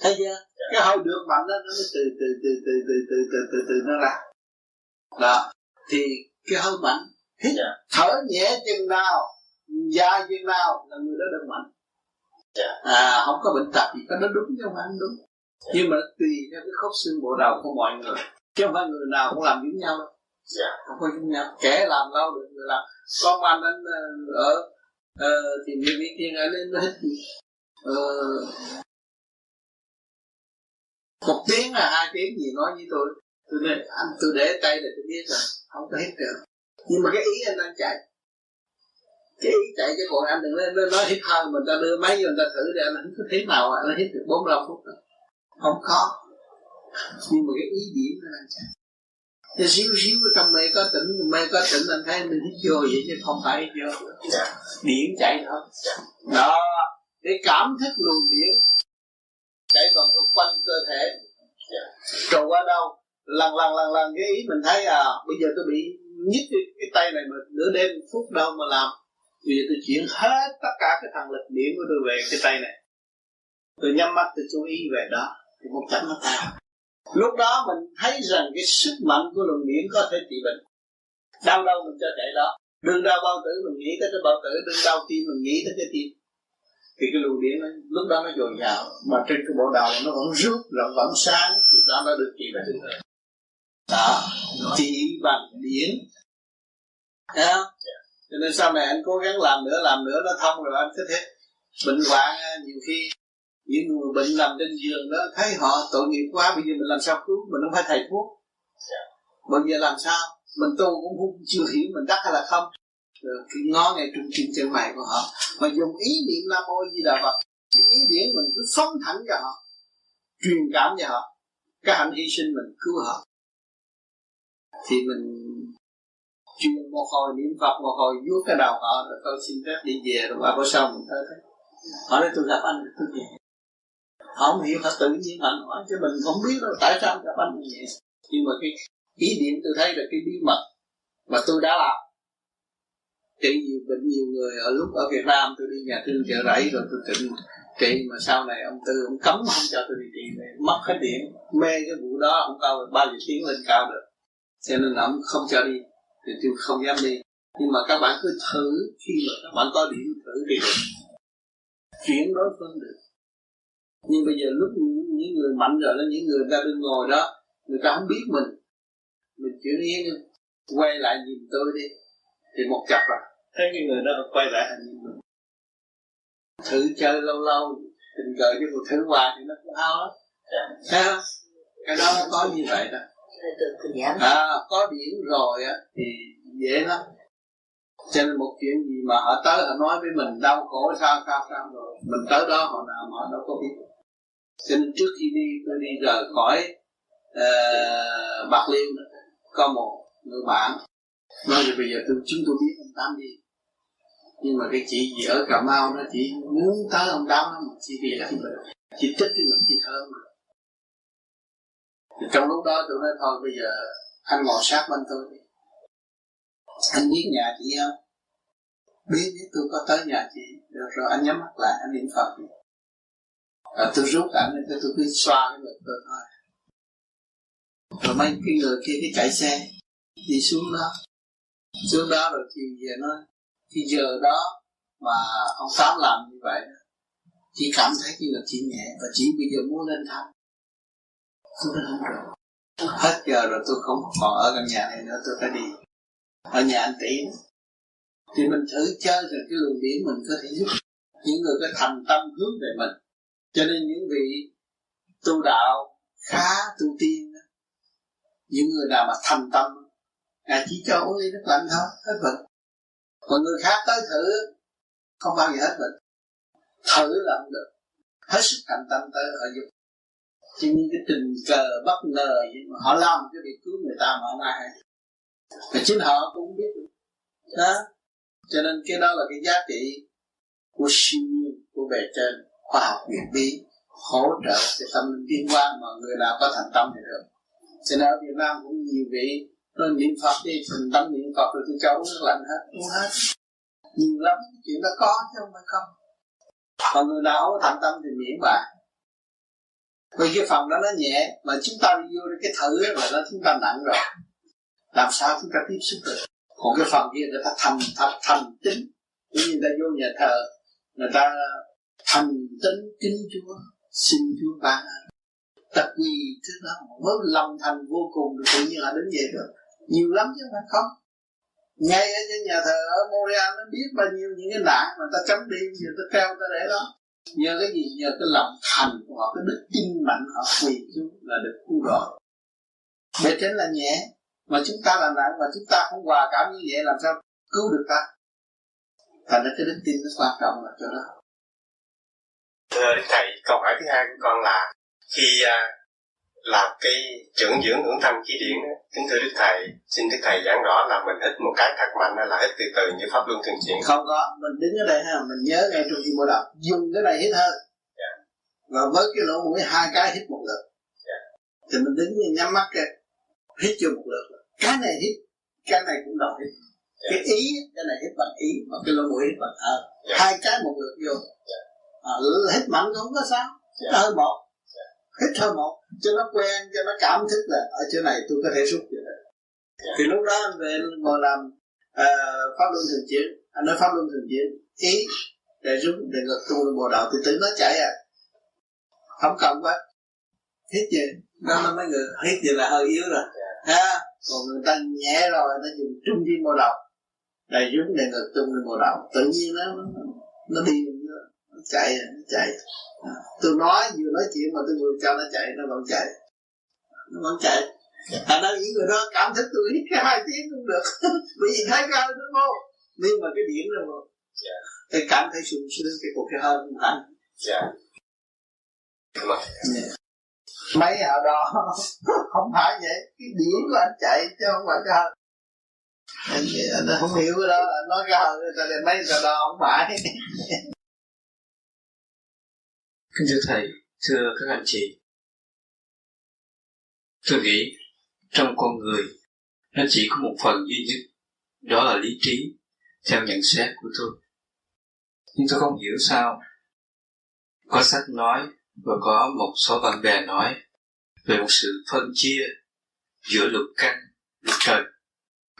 thấy chưa? Cái hơi được mạnh đó nó mới từ từ từ từ từ từ từ từ từ nó ra. Đó. Thì cái hơi mạnh hít Dạ. thở nhẹ chừng nào dài chừng nào là người đó được mạnh. À không có bệnh tật gì có nó đúng chứ không phải không đúng. Nhưng mà tùy theo cái khớp xương bộ đầu của mọi người chứ không phải người nào cũng làm giống nhau đâu. Dạ. không có giống nhau. Kẻ làm lâu được người làm. Con anh anh ờ, ở ờ, thì người Mỹ Thiên ở lên nó hít ờ, một tiếng là hai tiếng gì nói với tôi. Tôi nói anh tôi để tay là tôi biết rồi không có hít được. Nhưng mà cái ý anh đang chạy cái ý chạy cái bọn anh đừng lên nói hít hơi mình ta đưa máy vô người ta thử để anh không có thế nào anh hít được 45 phút rồi. không có. Nhưng mà cái ý điểm nó đang chạy thì xíu xíu trong mê có tỉnh mê có tỉnh anh thấy mình hít vô vậy chứ không phải hít vô dạ. điện chạy thôi dạ. đó để cảm thức luồng điện chạy vòng quanh cơ thể. Dạ. Rồi qua đâu? Lần lần lần lần cái ý mình thấy à bây giờ tôi bị nhức cái, cái tay này mà nửa đêm phút đâu mà làm bây giờ tôi chuyển hết tất cả cái thằng lực điểm của tôi về cái tay này. Tôi nhắm mắt tôi chú ý về đó. Thì một chấm nó tan lúc đó mình thấy rằng cái sức mạnh của luồng điển có thể trị bệnh. Đau đâu mình cho chạy đó. Đừng đau bao tử mình nghĩ tới cái bao tử đừng đau tim mình nghĩ tới cái tim. Thì cái luồng điển nó, lúc đó nó dồi dào. Mà trên cái bộ đầu nó vẫn rút nó vẫn sáng. Thì đó nó được trị bệnh. Đó trị bằng điển. Thấy không? Cho nên sau này anh cố gắng làm nữa làm nữa, nó thông rồi anh thích hết bệnh hoạn, nhiều khi những người bệnh nằm trên giường đó, thấy họ tội nghiệp quá, bây giờ mình làm sao cứu? Mình không phải thầy thuốc. Bây giờ làm sao? Mình tu cũng không, chưa hiểu mình đắc hay là không. Rồi khi ngó ngay trung tim chân mày của họ. Mà dùng ý niệm nam mô di đà phật ý điển mình cứ phóng thẳng cho họ, truyền cảm cho họ. Cái hạnh hy sinh mình cứu họ. Thì mình truyền một hồi niệm phật, một hồi vuốt cái đầu họ rồi tôi xin phép đi về rồi qua bữa sau mình tới thấy họ nói tôi gặp anh, tôi về. Họ không hiểu, họ tự nhiên họ nói chứ mình không biết đâu, tại sao gặp anh như vậy. Nhưng mà cái ý niệm tôi thấy là cái bí mật mà tôi đã làm. Trị nhiều bệnh nhiều người ở lúc ở Việt Nam, tôi đi nhà thương chợ rẫy rồi tôi trị trị mà sau này ông tư, ông cấm không cho tôi đi trị này mất hết điện mê cái vụ đó, không cao bao giờ tiếng lên cao được. Cho nên ông không cho đi thì tôi không dám đi. Nhưng mà các bạn cứ thử khi mà các bạn có điểm thử thì chuyển đối phương được. Nhưng bây giờ lúc những người mạnh rồi đó những người ta đừng ngồi đó người ta không biết mình. Mình chuyển yên quay lại nhìn tôi đi. Thì một chập à. Thấy cái người đó quay lại nhìn mình. Thử chơi lâu lâu tình cờ chứ còn thử hoài thì nó cũng hao lắm. Thấy không? Cái đó nó có như vậy đó à, có điểm rồi á thì dễ lắm. Cho nên một chuyện gì mà họ tới họ nói với mình đau khổ sao sao sao rồi. Mình tới đó họ nào mà họ đâu có biết. Cho nên trước khi đi tôi đi rời khỏi uh, bạc liêu có một người bạn nói là bây giờ tôi chúng tôi biết ông tám đi. Nhưng mà cái chị gì ở cà mau nó chỉ muốn tới ông tám mà chỉ lắm rồi chị thích cái người chị thơ mà thì trong lúc đó tôi nói thôi bây giờ anh ngồi sát bên tôi đi. Anh biết nhà chị không? Biết biết tôi có tới nhà chị. Được rồi anh nhắm mắt lại anh niệm phật đi. Rồi tôi rút ảnh tôi, tôi cứ xoa cái ngực tôi thôi. Rồi mấy cái người kia cái chạy xe đi xuống đó. Xuống đó rồi chiều về nói thì giờ đó mà ông tám làm như vậy chị cảm thấy như là chị nhẹ và chị bây giờ muốn lên thăm tôi nói không được hết giờ rồi tôi không còn ở căn nhà này nữa, tôi phải đi. Ở nhà anh tỷ thì mình thử chơi rồi cái luồng điển mình có thể giúp những người có thành tâm hướng về mình. Cho nên những vị tu đạo khá tu tiên những người nào mà thành tâm à chỉ cho uống ly nước lạnh thôi, hết bệnh. Còn người khác tới thử, không bao giờ hết bệnh. Thử là không được. Hết sức thành tâm tới họ giúp chỉ những cái tình cờ bất ngờ nhưng mà họ làm cái việc cứu người ta mà hôm nay. Và chính họ cũng biết đó. Cho nên cái đó là cái giá trị của siêu nhiên của bề trên khoa học viện bí, hỗ trợ cho tâm linh tiến hóa mà người nào có thành tâm thì được. Cho nên ở Việt Nam cũng nhiều vị rồi niệm phật đi thành tâm niệm phật rồi tôi cháu nước lạnh hết uống hết. Nhiều lắm, chuyện đó có chứ không phải không. Còn người nào không thành tâm thì miễn bạn vì cái phòng đó nó nhẹ mà chúng ta đi vô cái thử là nó chúng ta nặng rồi. Làm sao chúng ta tiếp xúc được? Còn cái phòng kia người ta thành thành, thành tính. Như người ta vô nhà thờ người ta thành tính kính chúa xin chúa ban ta quỳ thứ đó mới lòng thành vô cùng tự nhiên là đến vậy được nhiều lắm chứ phải không. Ngay ở trên nhà thờ ở Montreal nó biết bao nhiêu những cái nạn mà ta chấm đi giờ ta treo ta để đó nhờ cái gì? Nhờ cái lòng thành của họ cái đức tin mạnh họ quỳ xuống là được cứu độ bề trên là nhẹ mà chúng ta làm nặng mà chúng ta không hòa cảm như vậy làm sao cứu được ta? Thành ra cái đức tin nó quan trọng là chỗ đó. Thưa thầy câu hỏi thứ hai của con là khi uh, làm cái trưởng dưỡng hưởng thanh khí điển kính thưa đức thầy xin đức thầy giảng rõ là mình hít một cái thật mạnh hay là hít từ từ như pháp luân thường chuyển không có mình đứng ở đây ha mình nhớ ngay trong khi mô đọc dùng cái này hít hơi yeah. và với cái lỗ mũi hai cái hít một lượt yeah. thì mình đứng nhắm mắt kìa hít cho một lượt cái này hít cái này cũng đòi hít yeah. cái ý cái này hít bằng ý mà cái lỗ mũi hít bằng thở yeah. hai cái một lượt vô yeah. à, hít mạnh cũng không có sao hít hơi một hít thở một cho nó quen cho nó cảm thức là ở chỗ này tôi có thể rút được thì lúc đó anh về ngồi làm uh, pháp luân thường chuyển anh nói pháp luân thường chuyển ý để rút để ngược tu bồ đạo thì tự nó chạy à. Không cần quá. Hít gì đó nó mới người hít gì là hơi yếu rồi. Ha còn người ta nhẹ rồi nó dùng trung viên bồ đạo. Đầy rút để ngược tung lên bộ đầu tự nhiên nó nó đi nó chạy nó chạy. À, tôi nói vừa nói chuyện mà tôi vừa cho nó chạy nó vẫn chạy. Nó vẫn chạy. Thành ra những người đó cảm thấy tôi hít cái hai tiếng cũng được. Bởi vì thấy cao đúng không? Nhưng mà cái điểm là một yeah. cái cảm thấy sung sướng cái cuộc cái hơn yeah. yeah. mấy ở đó? Không phải vậy. Cái điểm của anh chạy chứ không phải cái hơn anh, anh không hiểu cái đó. Anh nói cái hơn người ta mấy người đó không phải Kính thưa Thầy, thưa các anh chị, tôi nghĩ trong con người nó chỉ có một phần duy nhất, đó là lý trí, theo nhận xét của tôi. Nhưng tôi không hiểu sao có sách nói và có một số bạn bè nói về một sự phân chia giữa lục căn, lục trời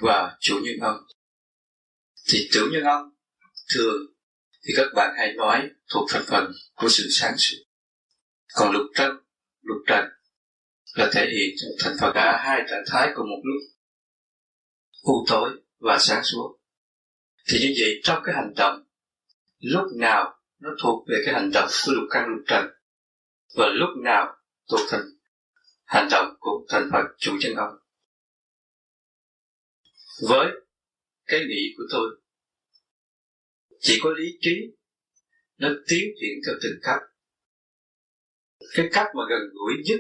và chủ nhân âm. Thì chủ nhân âm thường thì các bạn hãy nói thuộc thành phần của sự sáng suốt. Còn lục trần lục trần là thể hiện thành phần cả hai trạng thái cùng một lúc, u tối và sáng suốt. Thì như vậy trong cái hành động, lúc nào nó thuộc về cái hành động của lục căn lục trần và lúc nào thuộc thành hành động của thành phần chủ chân ông. Với cái nghĩ của tôi chỉ có lý trí, nó tiến triển theo từng cấp cái cách mà gần gũi nhất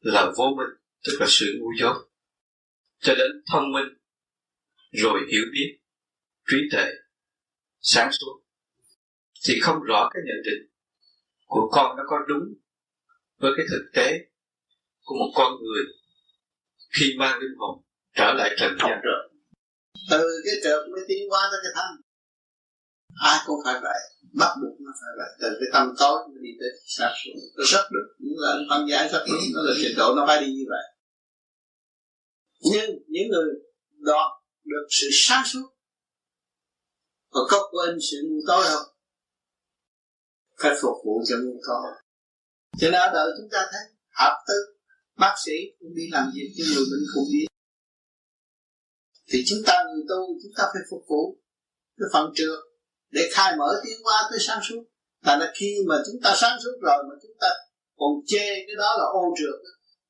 là vô minh, tức là sự ngu dốt. Cho đến thông minh, rồi hiểu biết, trí tuệ, sáng suốt. Thì không rõ cái nhận định của con nó có đúng với cái thực tế của một con người khi mang linh hồn trở lại trần gian. Từ cái trượt mới tiến qua tới cái thanh ai cũng phải vậy, bắt buộc nó phải vậy. Từ cái tâm tối nó đi tới sáng suốt. Nó rất được, những là văn giải rất đúng nó là trình độ nó phải đi như vậy. Nhưng những người đó được sự sáng suốt. Và có quên sự ngu tối không? Phải phục vụ cho ngu tối. Cho nên ở đời chúng ta thấy hợp tư, bác sĩ cũng đi làm việc cho người bệnh cũng đi thì chúng ta người tu, chúng ta phải phục vụ. Cái phần trượt để khai mở tiến hóa tới sáng suốt. Tại là khi mà chúng ta sáng suốt rồi mà chúng ta còn chê cái đó là ô trượt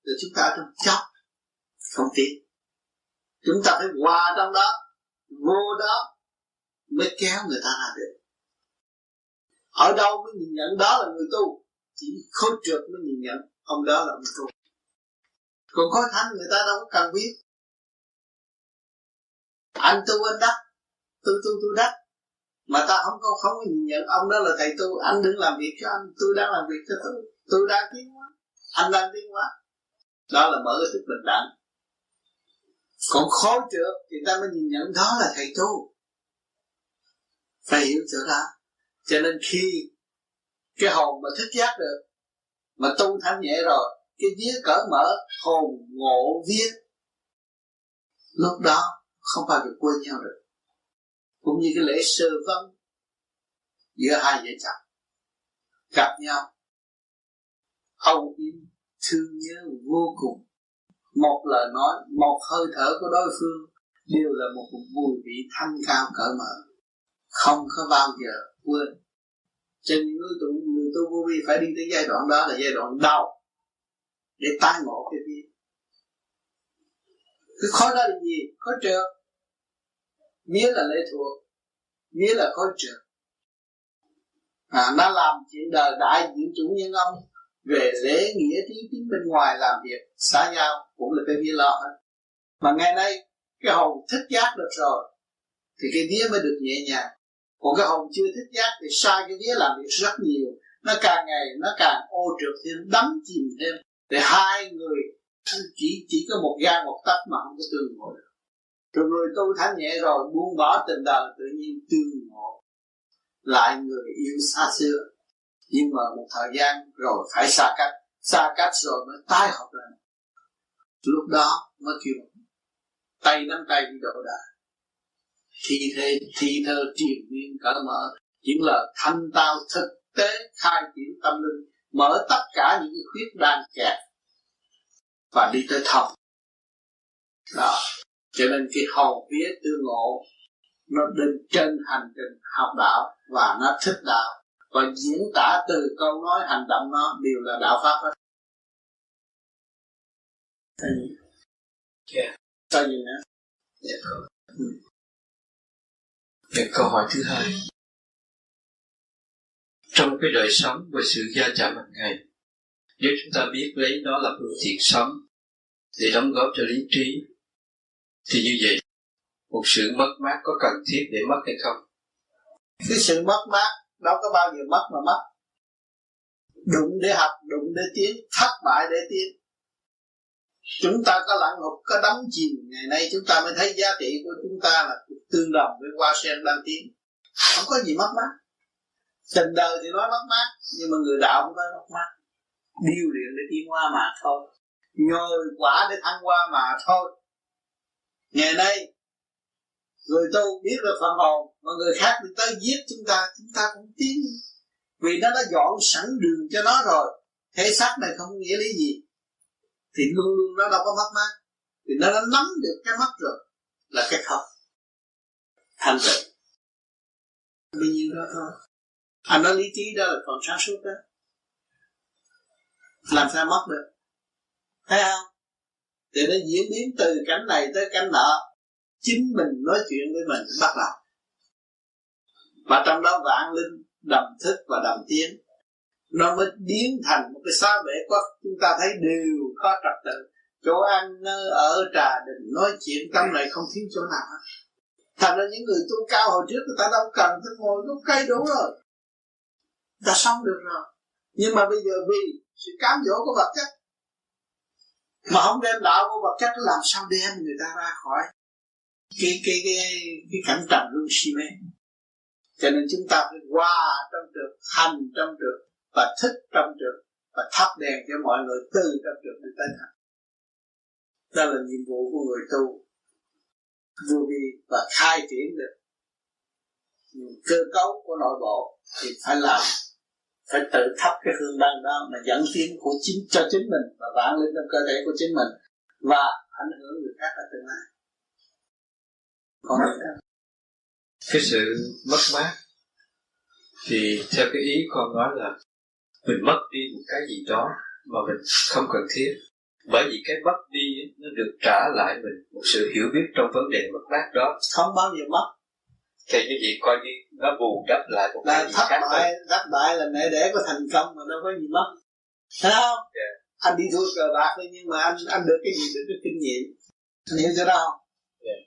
thì chúng ta trong chóc không tiến. Chúng ta phải hòa trong đó, vô đó mới kéo người ta ra được. Ở đâu mới nhìn nhận đó là người tu? Chỉ khối trượt mới nhìn nhận ông đó là người tu. Còn khối thánh người ta đâu có cần biết. Anh tu anh đắc, tu tu tu đắc mà ta không có không có nhìn nhận. Ông đó là thầy tu. Anh đừng làm việc cho anh. Tôi đang làm việc cho tôi. Tôi đang tiến hóa anh đang tiến hóa đó là mở cái thức bình đẳng. Còn khó trượt thì ta mới nhìn nhận đó là thầy tu. Phải hiểu chỗ đó. Cho nên khi cái hồn mà thức giác được, mà tu thanh nhẹ rồi, cái vía cởi mở, hồn ngộ vía, lúc đó không bao giờ quên nhau được cũng như cái lễ sơ vân giữa hai vợ chồng. Gặp nhau, âu yếm, thương nhớ vô cùng. Một lời nói, một hơi thở của đối phương đều là một mùi vị thanh cao cỡ mở. Không có bao giờ quên. Cho nên người tu người tu vô vi phải đi tới giai đoạn đó là giai đoạn đau để tai ngộ cái gì cái khó đó là gì? Khó trượt mía là lệ thuộc mía là khối trượt à, nó làm chuyện đời đại diện chủ nhân ông về lễ nghĩa trí tính bên ngoài làm việc xã giao cũng là cái vía lo hết. Mà ngày nay cái hồn thích giác được rồi thì cái vía mới được nhẹ nhàng. Còn cái hồn chưa thích giác thì sai cái vía làm việc rất nhiều. Nó càng ngày nó càng ô trượt thêm đắm chìm thêm. Để hai người chỉ chỉ có một gan một tấc mà không có tương ngộ được rồi người tu thanh nhẹ rồi, buông bỏ tình đời, tự nhiên tương ngộ. Lại người yêu xa xưa. Nhưng mà một thời gian rồi phải xa cách. Xa cách rồi mới tái hợp lại. Lúc đó mới kêu, tay nắm tay đi độ đà. Thi thế thi thơ triền miên cỡ mở. Những lời thanh tao thực tế khai triển tâm linh, mở tất cả những cái khuyết đang kẹt. Và đi tới thông đó cho nên cái hồn vía tư ngộ nó định trên hành trình học đạo và nó thích đạo và diễn tả từ câu nói hành động nó đều là đạo pháp hết yeah. sao gì nữa yeah. ừ. Câu hỏi thứ hai Trong cái đời sống và sự gia chạm hàng ngày Nếu chúng ta biết lấy nó là phương tiện sống Để đóng góp cho lý trí thì như vậy Một sự mất mát có cần thiết để mất hay không? Cái sự mất mát đâu có bao giờ mất mà mất. Đụng để học, đụng để tiến, thất bại để tiến. Chúng ta có lặng ngục có đắm chìm ngày nay chúng ta mới thấy giá trị của chúng ta là tương đồng với hoa sen đang tiến. Không có gì mất mát. Tình đời thì nói mất mát nhưng mà người đạo không có mất mát. Điêu luyện để tiến qua mà thôi. Nhồi quả để thăng qua mà thôi ngày nay, người tu biết được phần hồn mà người khác người ta giết chúng ta chúng ta cũng tiến vì nó đã dọn sẵn đường cho nó rồi. Thể xác này không nghĩa lý gì. Thì luôn luôn nó đâu có mất mát. Thì nó đã nắm được cái mắt rồi, là cái không thành tựu. Bao nhiêu đó thôi. À, Anh nói lý trí đó là còn sáng suốt đó. Làm sao mất được? Thấy không? Thì nó diễn biến từ cảnh này tới cảnh nọ. Chính mình nói chuyện với mình, bắt đầu. Mà trong đó vạn linh, đầm thức và đầm tiến. Nó mới biến thành một cái xá bể quốc chúng ta thấy đều có trật tự. Chỗ ăn ở, trà đình, nói chuyện, tâm này không thiếu chỗ nào thành ra những người tu cao hồi trước, người ta đâu cần phải ngồi gốc cây đủ rồi. Ta sống được rồi. Nhưng mà bây giờ vì sự cám dỗ của vật chất mà không đem đạo vô vật chất làm sao đem người ta ra khỏi cái cái cái cái cảnh trầm luôn si mê? Cho nên chúng ta phải qua trong trường, hành trong trường, và thích trong trường, và thắp đèn cho mọi người từ trong trường đến tới thành. Đó là nhiệm vụ của người tu. Vô vi và khai triển được. Cơ cấu của nội bộ thì phải làm phải tự thắp cái hương đăng đó mà dẫn tiến của chính cho chính mình và vạn linh trong cơ thể của chính mình và ảnh hưởng người khác ở tương lai. Còn cái sự mất mát thì theo cái ý con nói là mình mất đi một cái gì đó mà mình không cần thiết. Bởi vì cái mất đi nó được trả lại mình một sự hiểu biết trong vấn đề mất mát đó. Không bao giờ mất thì như vậy coi như nó bù đắp lại một cái gì thất khác bại thất bại là mẹ đẻ của thành công mà đâu có gì mất. Thấy không? Yeah. anh đi thua cờ bạc thôi nhưng mà anh anh được cái gì được cái kinh nghiệm. Anh hiểu chưa đâu? Yeah.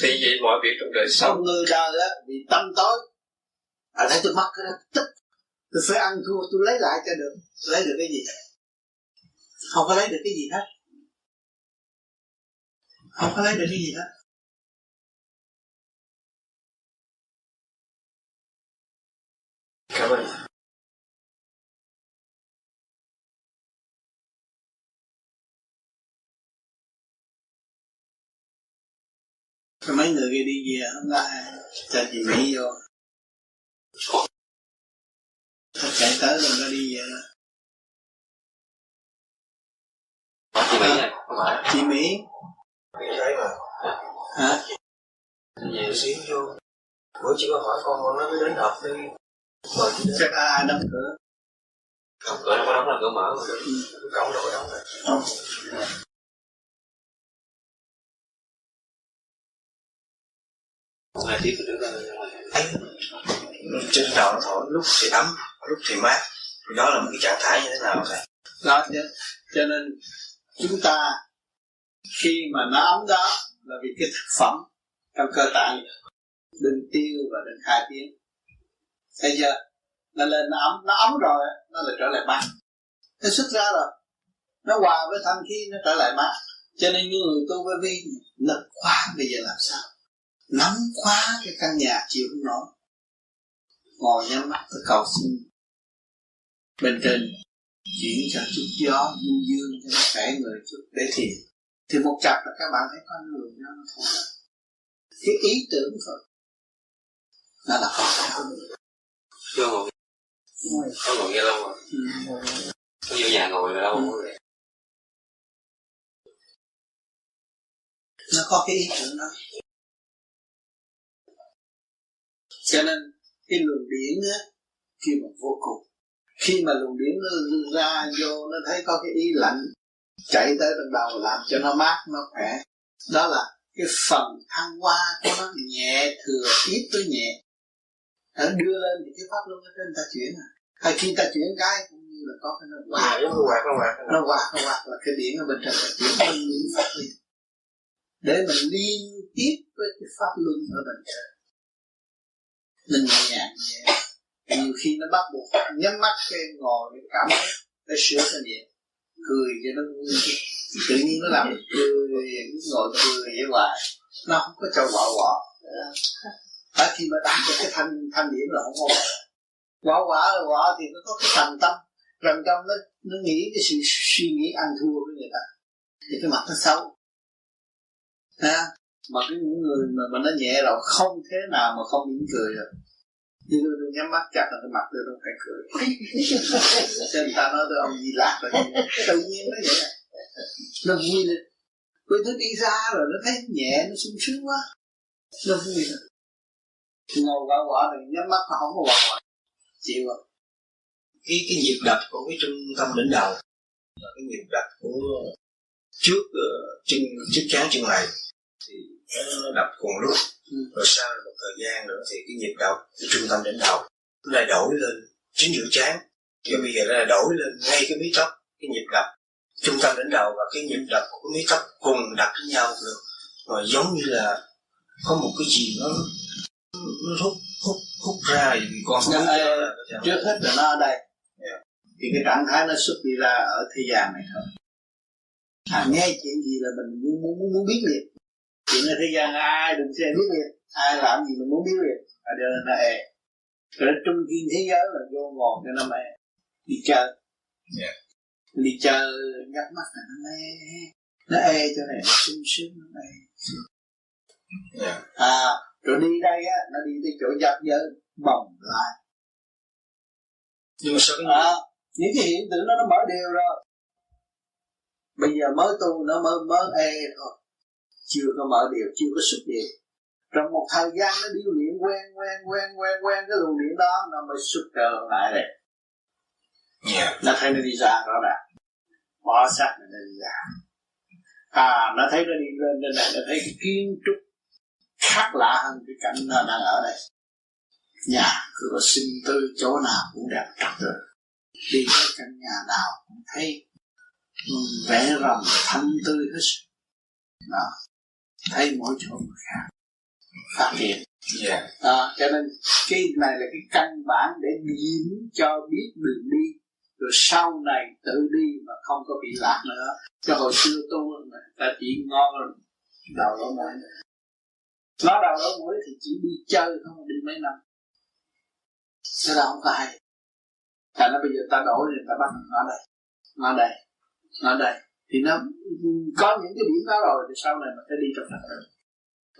thì vậy mọi việc trong đời sống. Người đời á bị tâm tối. À thấy tôi mất cái đó tức. Tôi phải ăn thua tôi lấy lại cho được. Lấy được cái gì? Không có lấy được cái gì hết. Không có lấy được cái gì hết Rồi mấy người kia đi về không có ai cho chị Mỹ vô. Tôi chạy tới rồi nó đi về đó. Chị Mỹ này không phải? Chị Mỹ. Thấy mà hả về xíu vô. Bữa chỉ có hỏi con con nó mới đến học đi. Chị chắc ai đóng cửa? Không cửa nó có đóng là cửa mở mà. Cổng đâu có đóng rồi hai tiếng nữa. Là trên đầu nó thổi lúc thì ấm lúc thì mát. Đó là một cái trạng thái như thế nào thầy đó cho, cho nên chúng ta khi mà nó ấm đó là vì cái thực phẩm trong cơ tạng đừng tiêu và đừng khai tiếng thấy chưa? Nó lên nó ấm nó ấm rồi nó lại trở lại mát. Nó xuất ra rồi. Nó hòa với thanh khí nó trở lại mát. Cho nên như người tu với vi lực quá bây giờ làm sao? Nóng quá cái căn nhà chịu không nổi. Ngồi nhắm mắt tôi cầu xin. Bên trên chuyển cho chút gió du dương cho nó khỏe người chút để thiền. Thì một chập là các bạn thấy con người nó nó không cái ý tưởng thôi nó là không chưa ngồi có ngồi nghe lâu rồi. Có vô nhà ngồi lâu rồi nó có cái ý tưởng đó cho nên cái luồng điển á khi mà vô cùng. Khi mà luồng điển nó ra vô nó thấy có cái ý lạnh chạy tới trong đầu làm cho nó mát nó khỏe. Đó là cái phần thăng hoa của nó nhẹ thừa ít với nhẹ. Nó đưa lên thì cái pháp luân ở trên ta chuyển à. Hay khi ta chuyển cái cũng như là có cái nó quạt giống như quạt nó quạt nó quạt nó quạt là cái điển ở bên trên ta chuyển lên những pháp luân để mình liên tiếp với cái pháp luân ở bên trên nên nhẹ nhẹ nhiều khi nó bắt buộc nhắm mắt cái ngồi cái cảm thấy để sửa thân nhiệt cười cho nó vui. Tự nhiên nó làm cười ngồi cười vậy hoài. Nó không có cho quọ quọ phải khi mà đạt được cái thanh thanh điểm là không có quọ quọ là quọ thì nó có cái thành tâm. Rằng tâm nó nó nghĩ cái sự suy nghĩ ăn thua với người ta. Thì cái mặt nó xấu. À, mà cái những người mà mà nó nhẹ là không thế nào mà không mỉm cười được. Như tôi, tôi nhắm mắt chặt là cái mặt tôi nó phải cười. Cho người ta nói tôi ông gì lạc rồi. Tự nhiên nó vậy nó vui lên. Tôi đi ra rồi nó thấy nhẹ nó sung sướng quá. Nó vui rồi ngồi quả quả thì nhắm mắt nó không có quả quả. Chịu rồi cái cái nhịp đập của cái trung tâm đỉnh đầu và cái nhịp đập của trước uh, chân trước chán chân mày. Thì nó đập cùng lúc. Ừ. rồi sau một thời gian nữa thì cái nhịp đập cái trung tâm đỉnh đầu nó lại đổi lên chính giữa chán và bây giờ nó lại đổi lên ngay cái mí tóc cái nhịp đập trung tâm đỉnh đầu và cái nhịp đập của mí tóc cùng đập với nhau được. Rồi giống như là có một cái gì nó nó hút hút hút ra thì con ai- đó là cái trước hết là nó ở đây. Yeah. thì cái trạng thái nó xuất đi ra ở thế gian này thôi. À, nghe chuyện gì là mình muốn muốn, muốn biết liền chuyện ở thế gian ai đừng xem biết liền ai làm gì mình muốn biết liền. Ở đây là nó ê rồi trung thiên thế giới là vô ngồi cho nó mê đi chơi. Yeah. đi chơi nhắm mắt là nó mê. Nó ê cho này nó sung sướng nó mê. Yeah. à rồi đi đây á nó đi tới chỗ giáp giới bồng lại. Nhưng mà sao à, những cái hiện tượng đó nó mở đều rồi. Bây giờ mới tu nó mới mới ê thôi chưa có mở đều chưa có xuất đều. Trong một thời gian nó điêu luyện quen quen quen quen quen cái luồng điện đó nó mới xuất trở lại đây yeah. nó thấy nó đi ra rõ ràng bỏ xác nó đi ra. À nó thấy nó đi lên trên này nó thấy cái kiến trúc khác lạ hơn cái cảnh nó đang ở đây. Nhà cửa sinh tư chỗ nào cũng đẹp trật tự đi tới căn nhà nào cũng thấy ừ, vẽ rồng thanh tươi hết đó thấy mỗi chỗ khác. Phát triển Yeah. à, cho nên cái này là cái căn bản để điểm cho biết đường đi. Rồi sau này tự đi mà không có bị lạc nữa. Cho hồi xưa tu mà ta chỉ ngon đầu lỗ mũi nó đầu lỗ mũi thì chỉ đi chơi không đi mấy năm. Cái đó không có hay? Thành nó bây giờ ta đổi thì ta bắt nó đây. Nó đây. Nó đây thì nó có những cái điểm đó rồi thì sau này mình phải đi trong trật tự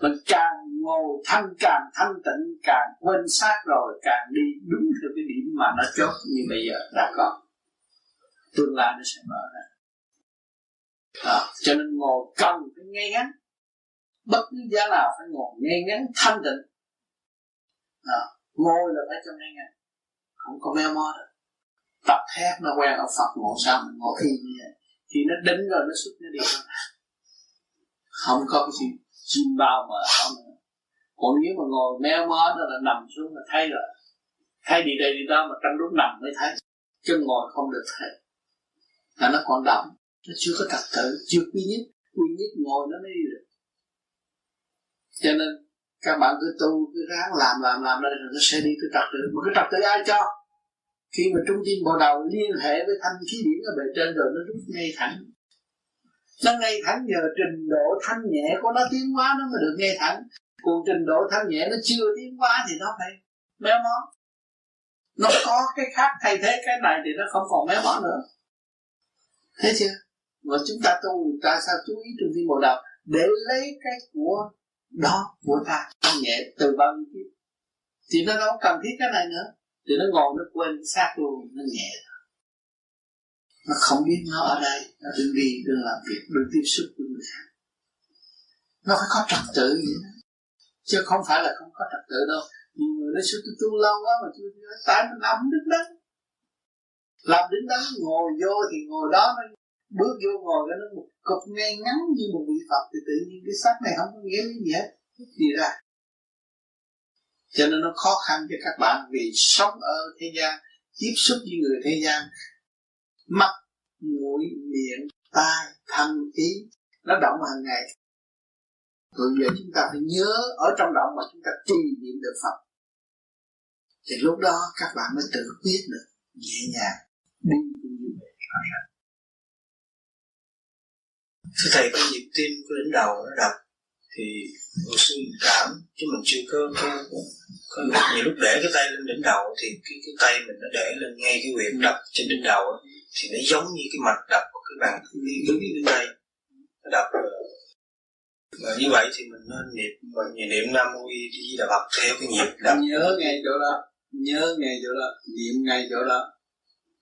mình càng ngồi thanh càng thanh tịnh càng quên sát rồi càng đi đúng theo cái điểm mà nó chốt như bây giờ đã có. Tương lai nó sẽ mở ra. À, cho nên ngồi cần phải ngay ngắn. Bất cứ giá nào phải ngồi ngay ngắn thanh tịnh. À, ngồi là phải trong ngay ngắn. Không có méo mó được. Tập thép nó quen ở Phật ngồi sao mình ngồi y như vậy? Thì nó đính rồi nó xuất nó đi. Không có cái gì chim bao mà không. Còn nếu mà ngồi méo mó đó là nằm xuống là thấy rồi. Thấy đi đây đi đó mà trong lúc nằm mới thấy. Chứ ngồi không được thấy. Là nó còn động nó chưa có thật tự chưa quy nhất. Quy nhất ngồi nó mới đi được. Cho nên các bạn cứ tu, cứ ráng làm làm làm đây nó sẽ đi cứ trật tự. Mà cứ trật tự ai cho? Khi mà trung tâm bộ đầu liên hệ với thanh khí điển ở bề trên rồi nó rút ngay thẳng. Nó ngay thẳng nhờ trình độ thanh nhẹ của nó tiến hóa nó mới được ngay thẳng. Còn trình độ thanh nhẹ nó chưa tiến hóa thì nó phải méo mó. Nó có cái khác thay thế cái này thì nó không còn méo mó nữa. Thế chưa? Mà chúng ta tu ta sao chú ý trung tâm bộ đầu để lấy cái của đó, của ta, thanh nhẹ từ bao nhiêu kiếp. Thì nó đâu cần thiết cái này nữa thì nó ngồi nó quên sát luôn, nó nhẹ. Nó không biết nó ở đây, nó đừng đi đừng làm việc đừng tiếp xúc với người khác. Nó phải có trật tự vậy đó. Chứ không phải là không có trật tự đâu. Nhiều người nói sao tôi tu lâu quá mà chưa tại mình làm đứng đắn làm đứng đắn ngồi vô thì ngồi đó, nó bước vô ngồi cái nó một cục ngay ngắn như một vị phật, thì tự nhiên cái xác này không có nghĩa gì hết. Gì ra cho nên nó khó khăn cho các bạn vì sống ở thế gian, tiếp xúc với người thế gian. Mắt, mũi, miệng, tai thân ý, nó động hàng ngày. Rồi giờ chúng ta phải nhớ ở trong động mà chúng ta trì niệm được Phật. Thì lúc đó các bạn mới tự quyết được, nhẹ nhàng đi như vậy rõ ràng thưa thầy cái nhịp tim của đỉnh đầu nó đập thì oxy cảm chứ mình chưa có, có, có nhiều lúc để cái tay lên đỉnh đầu thì cái cái tay mình nó để lên ngay cái huyệt đập trên đỉnh đầu thì nó giống như cái mạch đập của cái bàn đứng bên đây nó đập và như vậy thì mình nên niệm mình niệm nam mô di đà phật theo cái nhịp đập. Nhớ ngay chỗ đó nhớ ngay chỗ đó niệm ngay chỗ đó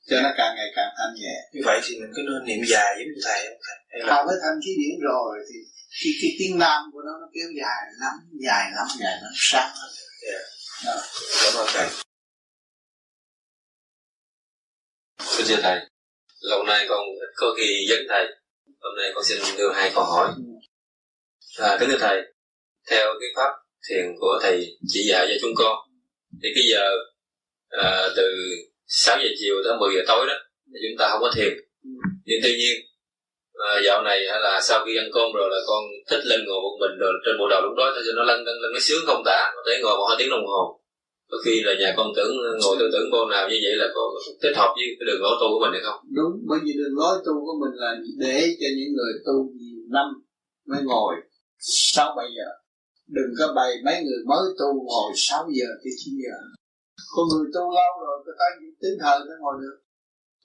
cho nó càng ngày càng thanh nhẹ. Như vậy thì mình cứ nên niệm dài giống như thầy không thầy? Là... với thanh khí điển rồi thì khi cái tiếng nam của nó nó kéo dài lắm dài lắm dài lắm sáng hơn yeah. Đó. cảm ơn thầy. Xin chào thầy. Lâu nay con ít có kỳ dẫn thầy. Hôm nay con xin đưa hai câu hỏi. À, Kính thưa thầy Theo cái pháp thiền của thầy chỉ dạy cho chúng con Thì cái giờ à, từ 6 giờ chiều tới 10 giờ tối đó Thì chúng ta không có thiền. Nhưng tuy nhiên à, dạo này hay là sau khi ăn cơm rồi là con thích lên ngồi một mình rồi trên bộ đầu lúc đó cho nó lăn lăn lăn nó sướng không tả. Có thể ngồi một hai tiếng đồng hồ. Có khi là nhà con tưởng ngồi tư tưởng con nào như vậy là có thích hợp với cái đường lối tu của mình hay không? Đúng bởi vì đường lối tu của mình là để cho những người tu nhiều năm mới ngồi. Sáu bảy giờ đừng có bày mấy người mới tu ngồi 6 giờ tới 9 giờ. Con người tu lâu rồi người ta tính thời nó ngồi được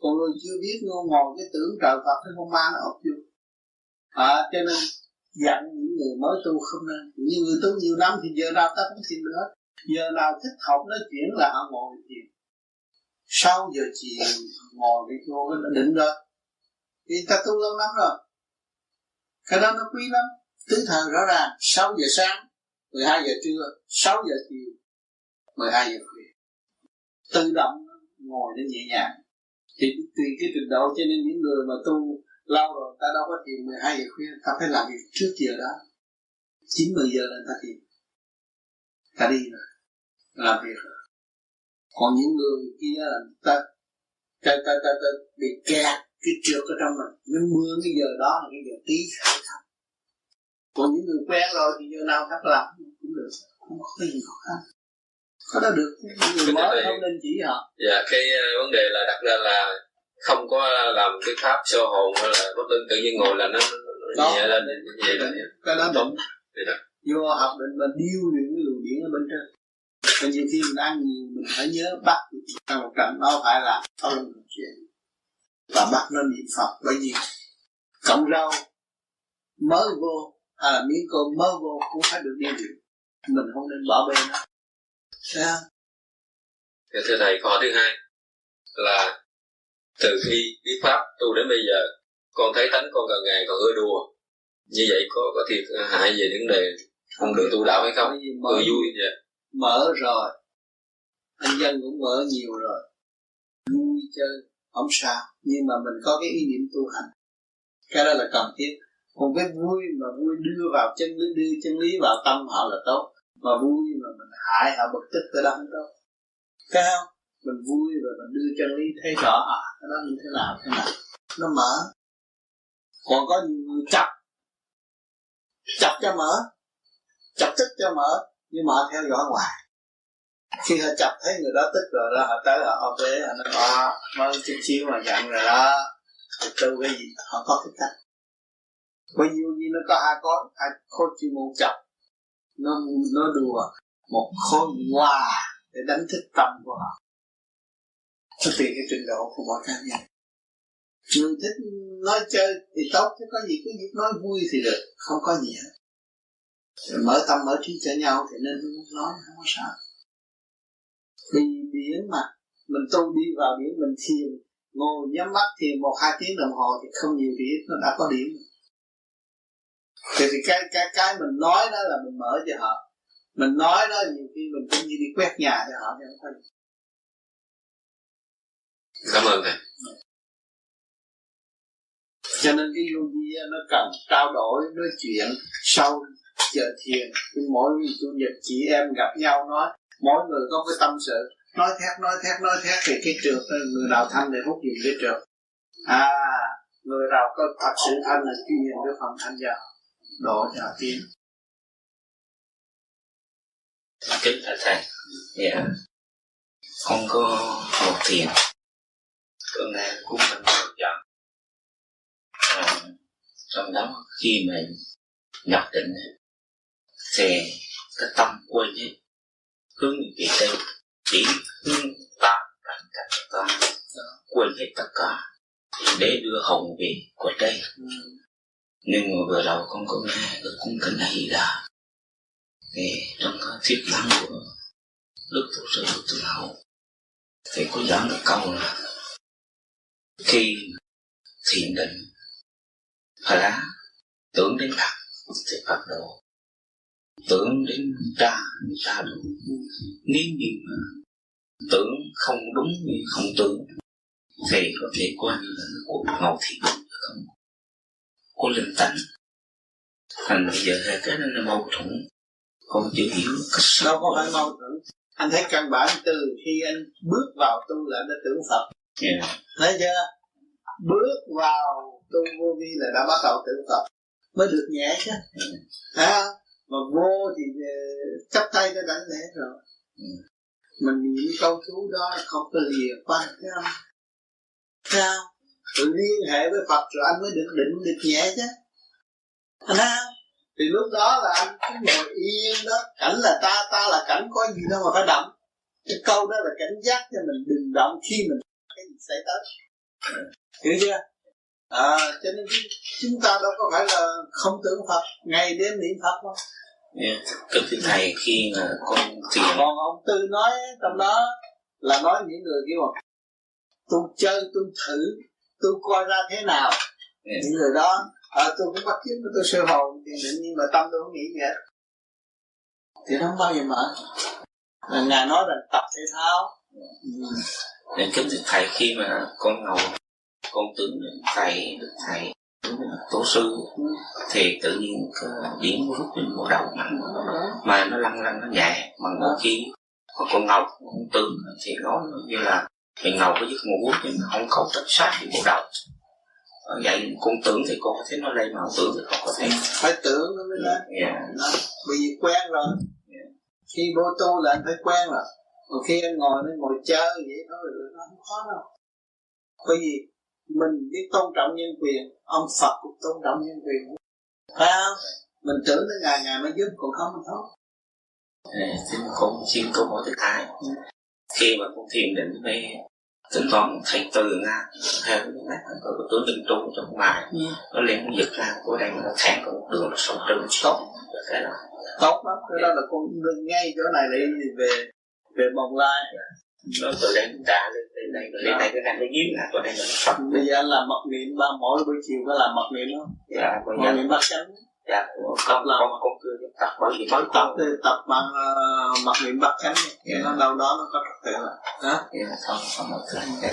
còn người chưa biết ngô ngồi cái tưởng trời Phật cái con ma nó ốc vô à, cho nên dặn những người mới tu không nên. Những người tu nhiều năm thì giờ nào ta cũng xin được hết. Giờ nào thích học nói chuyện là họ ngồi thiền. Sau giờ chiều ngồi cái chỗ cái định rồi thì ta tu lâu lắm rồi. Cái đó nó quý lắm. Tứ thời rõ ràng 6 giờ sáng 12 giờ trưa 6 giờ chiều 12 giờ khuya. Tự động ngồi nó nhẹ nhàng thì tùy cái trình độ cho nên những người mà tu lâu rồi ta đâu có thiền 12 giờ khuya ta phải làm việc trước giờ đó. 9 10 giờ là ta thiền. Ta đi rồi làm việc rồi. Còn những người kia là ta ta ta ta, ta bị kẹt cái trượt ở trong mình. Nó mưa cái giờ đó là cái giờ tí khai không còn những người quen rồi thì giờ nào khác làm cũng được. Không có cái gì khó khăn có đó được. Những người mới không nên chỉ họ. Dạ cái uh, vấn đề là đặt ra là không có làm cái pháp sơ hồn hay là có tự, tự nhiên ngồi là nó Đó. nhẹ lên nhẹ lên. Cái đó Vậy đó. vô học định mà điêu luyện cái luồng điển ở bên trên. Và nhiều khi mình ăn nhiều mình phải nhớ bắt trong một trận đó phải là là một chuyện. Và bắt nó niệm phật. Bởi vì cọng rau mới vô hay là miếng cơm mới vô cũng phải được điêu luyện. Mình không nên bỏ bê nó Không? Thì thưa thầy câu thứ hai là từ khi biết pháp tu đến bây giờ con thấy tánh con gần ngày còn ưa đùa như vậy có có thiệt hại về vấn đề con đường tu đạo hay không? Mở, vui vậy. mở rồi anh dân cũng mở nhiều rồi vui chơi không sao nhưng mà mình có cái ý niệm tu hành cái đó là cần thiết còn cái vui mà vui đưa vào chân lý đưa chân lý vào tâm họ là tốt mà vui mà mình hại họ bực tức tới đâu đâu. Cái không? Mình vui rồi mình đưa chân lý thấy rõ à cái đó như thế nào thế nào? Nó mở. Còn có nhiều người chặt chặt cho mở. Chặt tức cho mở nhưng mà theo dõi hoài. Khi họ chặt thấy người đó tức rồi đó họ tới họ ok họ nói à, mới chút xíu mà giận rồi đó. Thì tu cái gì? Họ có cái cách. Bởi vì nó có hai con hai khối chuyên môn chặt nó nó đùa một khối hoa để đánh thức tâm của họ. Thực tùy cái trình độ của mỗi cá nhân. Người thích nói chơi thì tốt, chứ có gì cứ việc nói vui thì được, không có gì hết. Rồi mở tâm mở trí cho nhau thì nên nói, không có sao. Vì biển mà, mình tu đi vào biển, mình thiền, ngồi nhắm mắt thiền một hai tiếng đồng hồ thì không nhiều điển nó đã có điển thì, thì cái cái cái mình nói đó là mình mở cho họ. Mình nói đó nhiều khi mình cũng như đi quét nhà cho họ có gì. Cảm ơn thầy. cho nên cái yogi á, nó cần trao đổi nói chuyện sau giờ thiền khi mỗi chủ nhật chị em gặp nhau nói mỗi người có cái tâm sự. Nói thét nói thét nói thét thì cái trượt người nào thanh thì hút dùng cái trượt. À người nào có thật sự thanh là chuyên cái phần thanh giờ độ họ tiến kính thưa thầy. Dạ. Con có một thiền. Con đang cũng mình chọn à, trong đó khi mình nhập định thì cái tâm quên hết hướng về tây chỉ hướng ta cảnh cảnh ta quên hết tất cả. Để đưa hồn về của đây nhưng mà vừa đầu con có nghe được cung kính này là thì trong cái thuyết giảng của đức tổ sư đức từ hậu. Thì có giảng được câu là khi thiền định phá tưởng đến phật, thì phật độ tưởng đến cha thì cha độ nếu như mà tưởng không đúng như không tưởng, thì có thể coi như là cuộc ngầu thiền không? Có linh tánh thành bây giờ hai cái nó là mâu thuẫn. Không chịu hiểu. Cách đâu có phải mâu thuẫn? Anh thấy căn bản từ khi anh bước vào tu là anh đã tưởng phật. Yeah. thấy chưa? Bước vào tu vô vi là đã bắt đầu tưởng phật. Mới được nhẹ chứ. À, mà vô thì ờ, chắp tay nó đánh lễ rồi. Mình niệm câu chú đó không có lìa quan không sao rồi liên hệ với phật rồi anh mới được định được nhẹ chứ. Anh thấy không thì lúc đó là anh cứ ngồi yên đó. Cảnh là ta ta là cảnh có gì đâu mà phải động. Cái câu đó là cảnh giác cho mình đừng động khi mình cái gì xảy tới. Hiểu chưa? À cho nên chúng ta đâu có phải là không tưởng phật ngày đêm niệm phật đâu. Yeah. cực thưa thầy khi mà con thiền còn ông tư nói trong đó là nói những người kia mà tôi chơi tôi thử tôi coi ra thế nào. Những người đó à, tôi cũng bắt chước tôi sơ hồn thiền định nhưng mà tâm tôi không nghĩ gì hết thì nó không bao giờ mở. Là ngài nói là tập thể thao. Ừ. nên kính thưa thầy khi mà con ngồi con tưởng đến thầy được thầy tổ sư thì tự nhiên cái điểm rút lên bộ đầu mạnh mà nó lăn lăn nó nhẹ mà mỗi khi còn con ngồi con tưởng thì nó như là mình ngồi có giấc ngủ nhưng mà không có tất sát thì bộ đầu. Ờ, vậy con tưởng thì con có thể nó lên mà không tưởng thì không có thể phải tưởng nó mới lên yeah. Bởi vì quen rồi. Khi vô tu là anh phải quen rồi. Còn khi anh ngồi nó ngồi chơi vậy thôi nó không khó đâu. Bởi vì mình biết tôn trọng nhân quyền ông Phật cũng tôn trọng nhân quyền. Phải không? Mình tưởng tới ngày ngày mới giúp còn không mình thôi. À, xin con xin câu hỏi thứ hai khi mà con thiền định về thỉnh thoảng thấy từ nga theo cái nét của tướng định trụ trong bài ừ. nó liền nó giật ra của đây nó thang có một đường nó sâu trừng tốt cái đó. Tốt lắm cái đó là con đừng ngay chỗ này lại về về bồng lai. Nó từ đây nó trả lên đây lên đây cái này nó dính là của đây là nó sập bây giờ anh làm mật niệm ba mỗi buổi chiều có làm mật niệm không? Dạ mật niệm bát chánh dạ. Con con con cứ tập bởi vì mới tập tập tập bằng mật niệm bát chánh. Nó đâu đó nó có trật tự. Là hả? Dạ không không một cái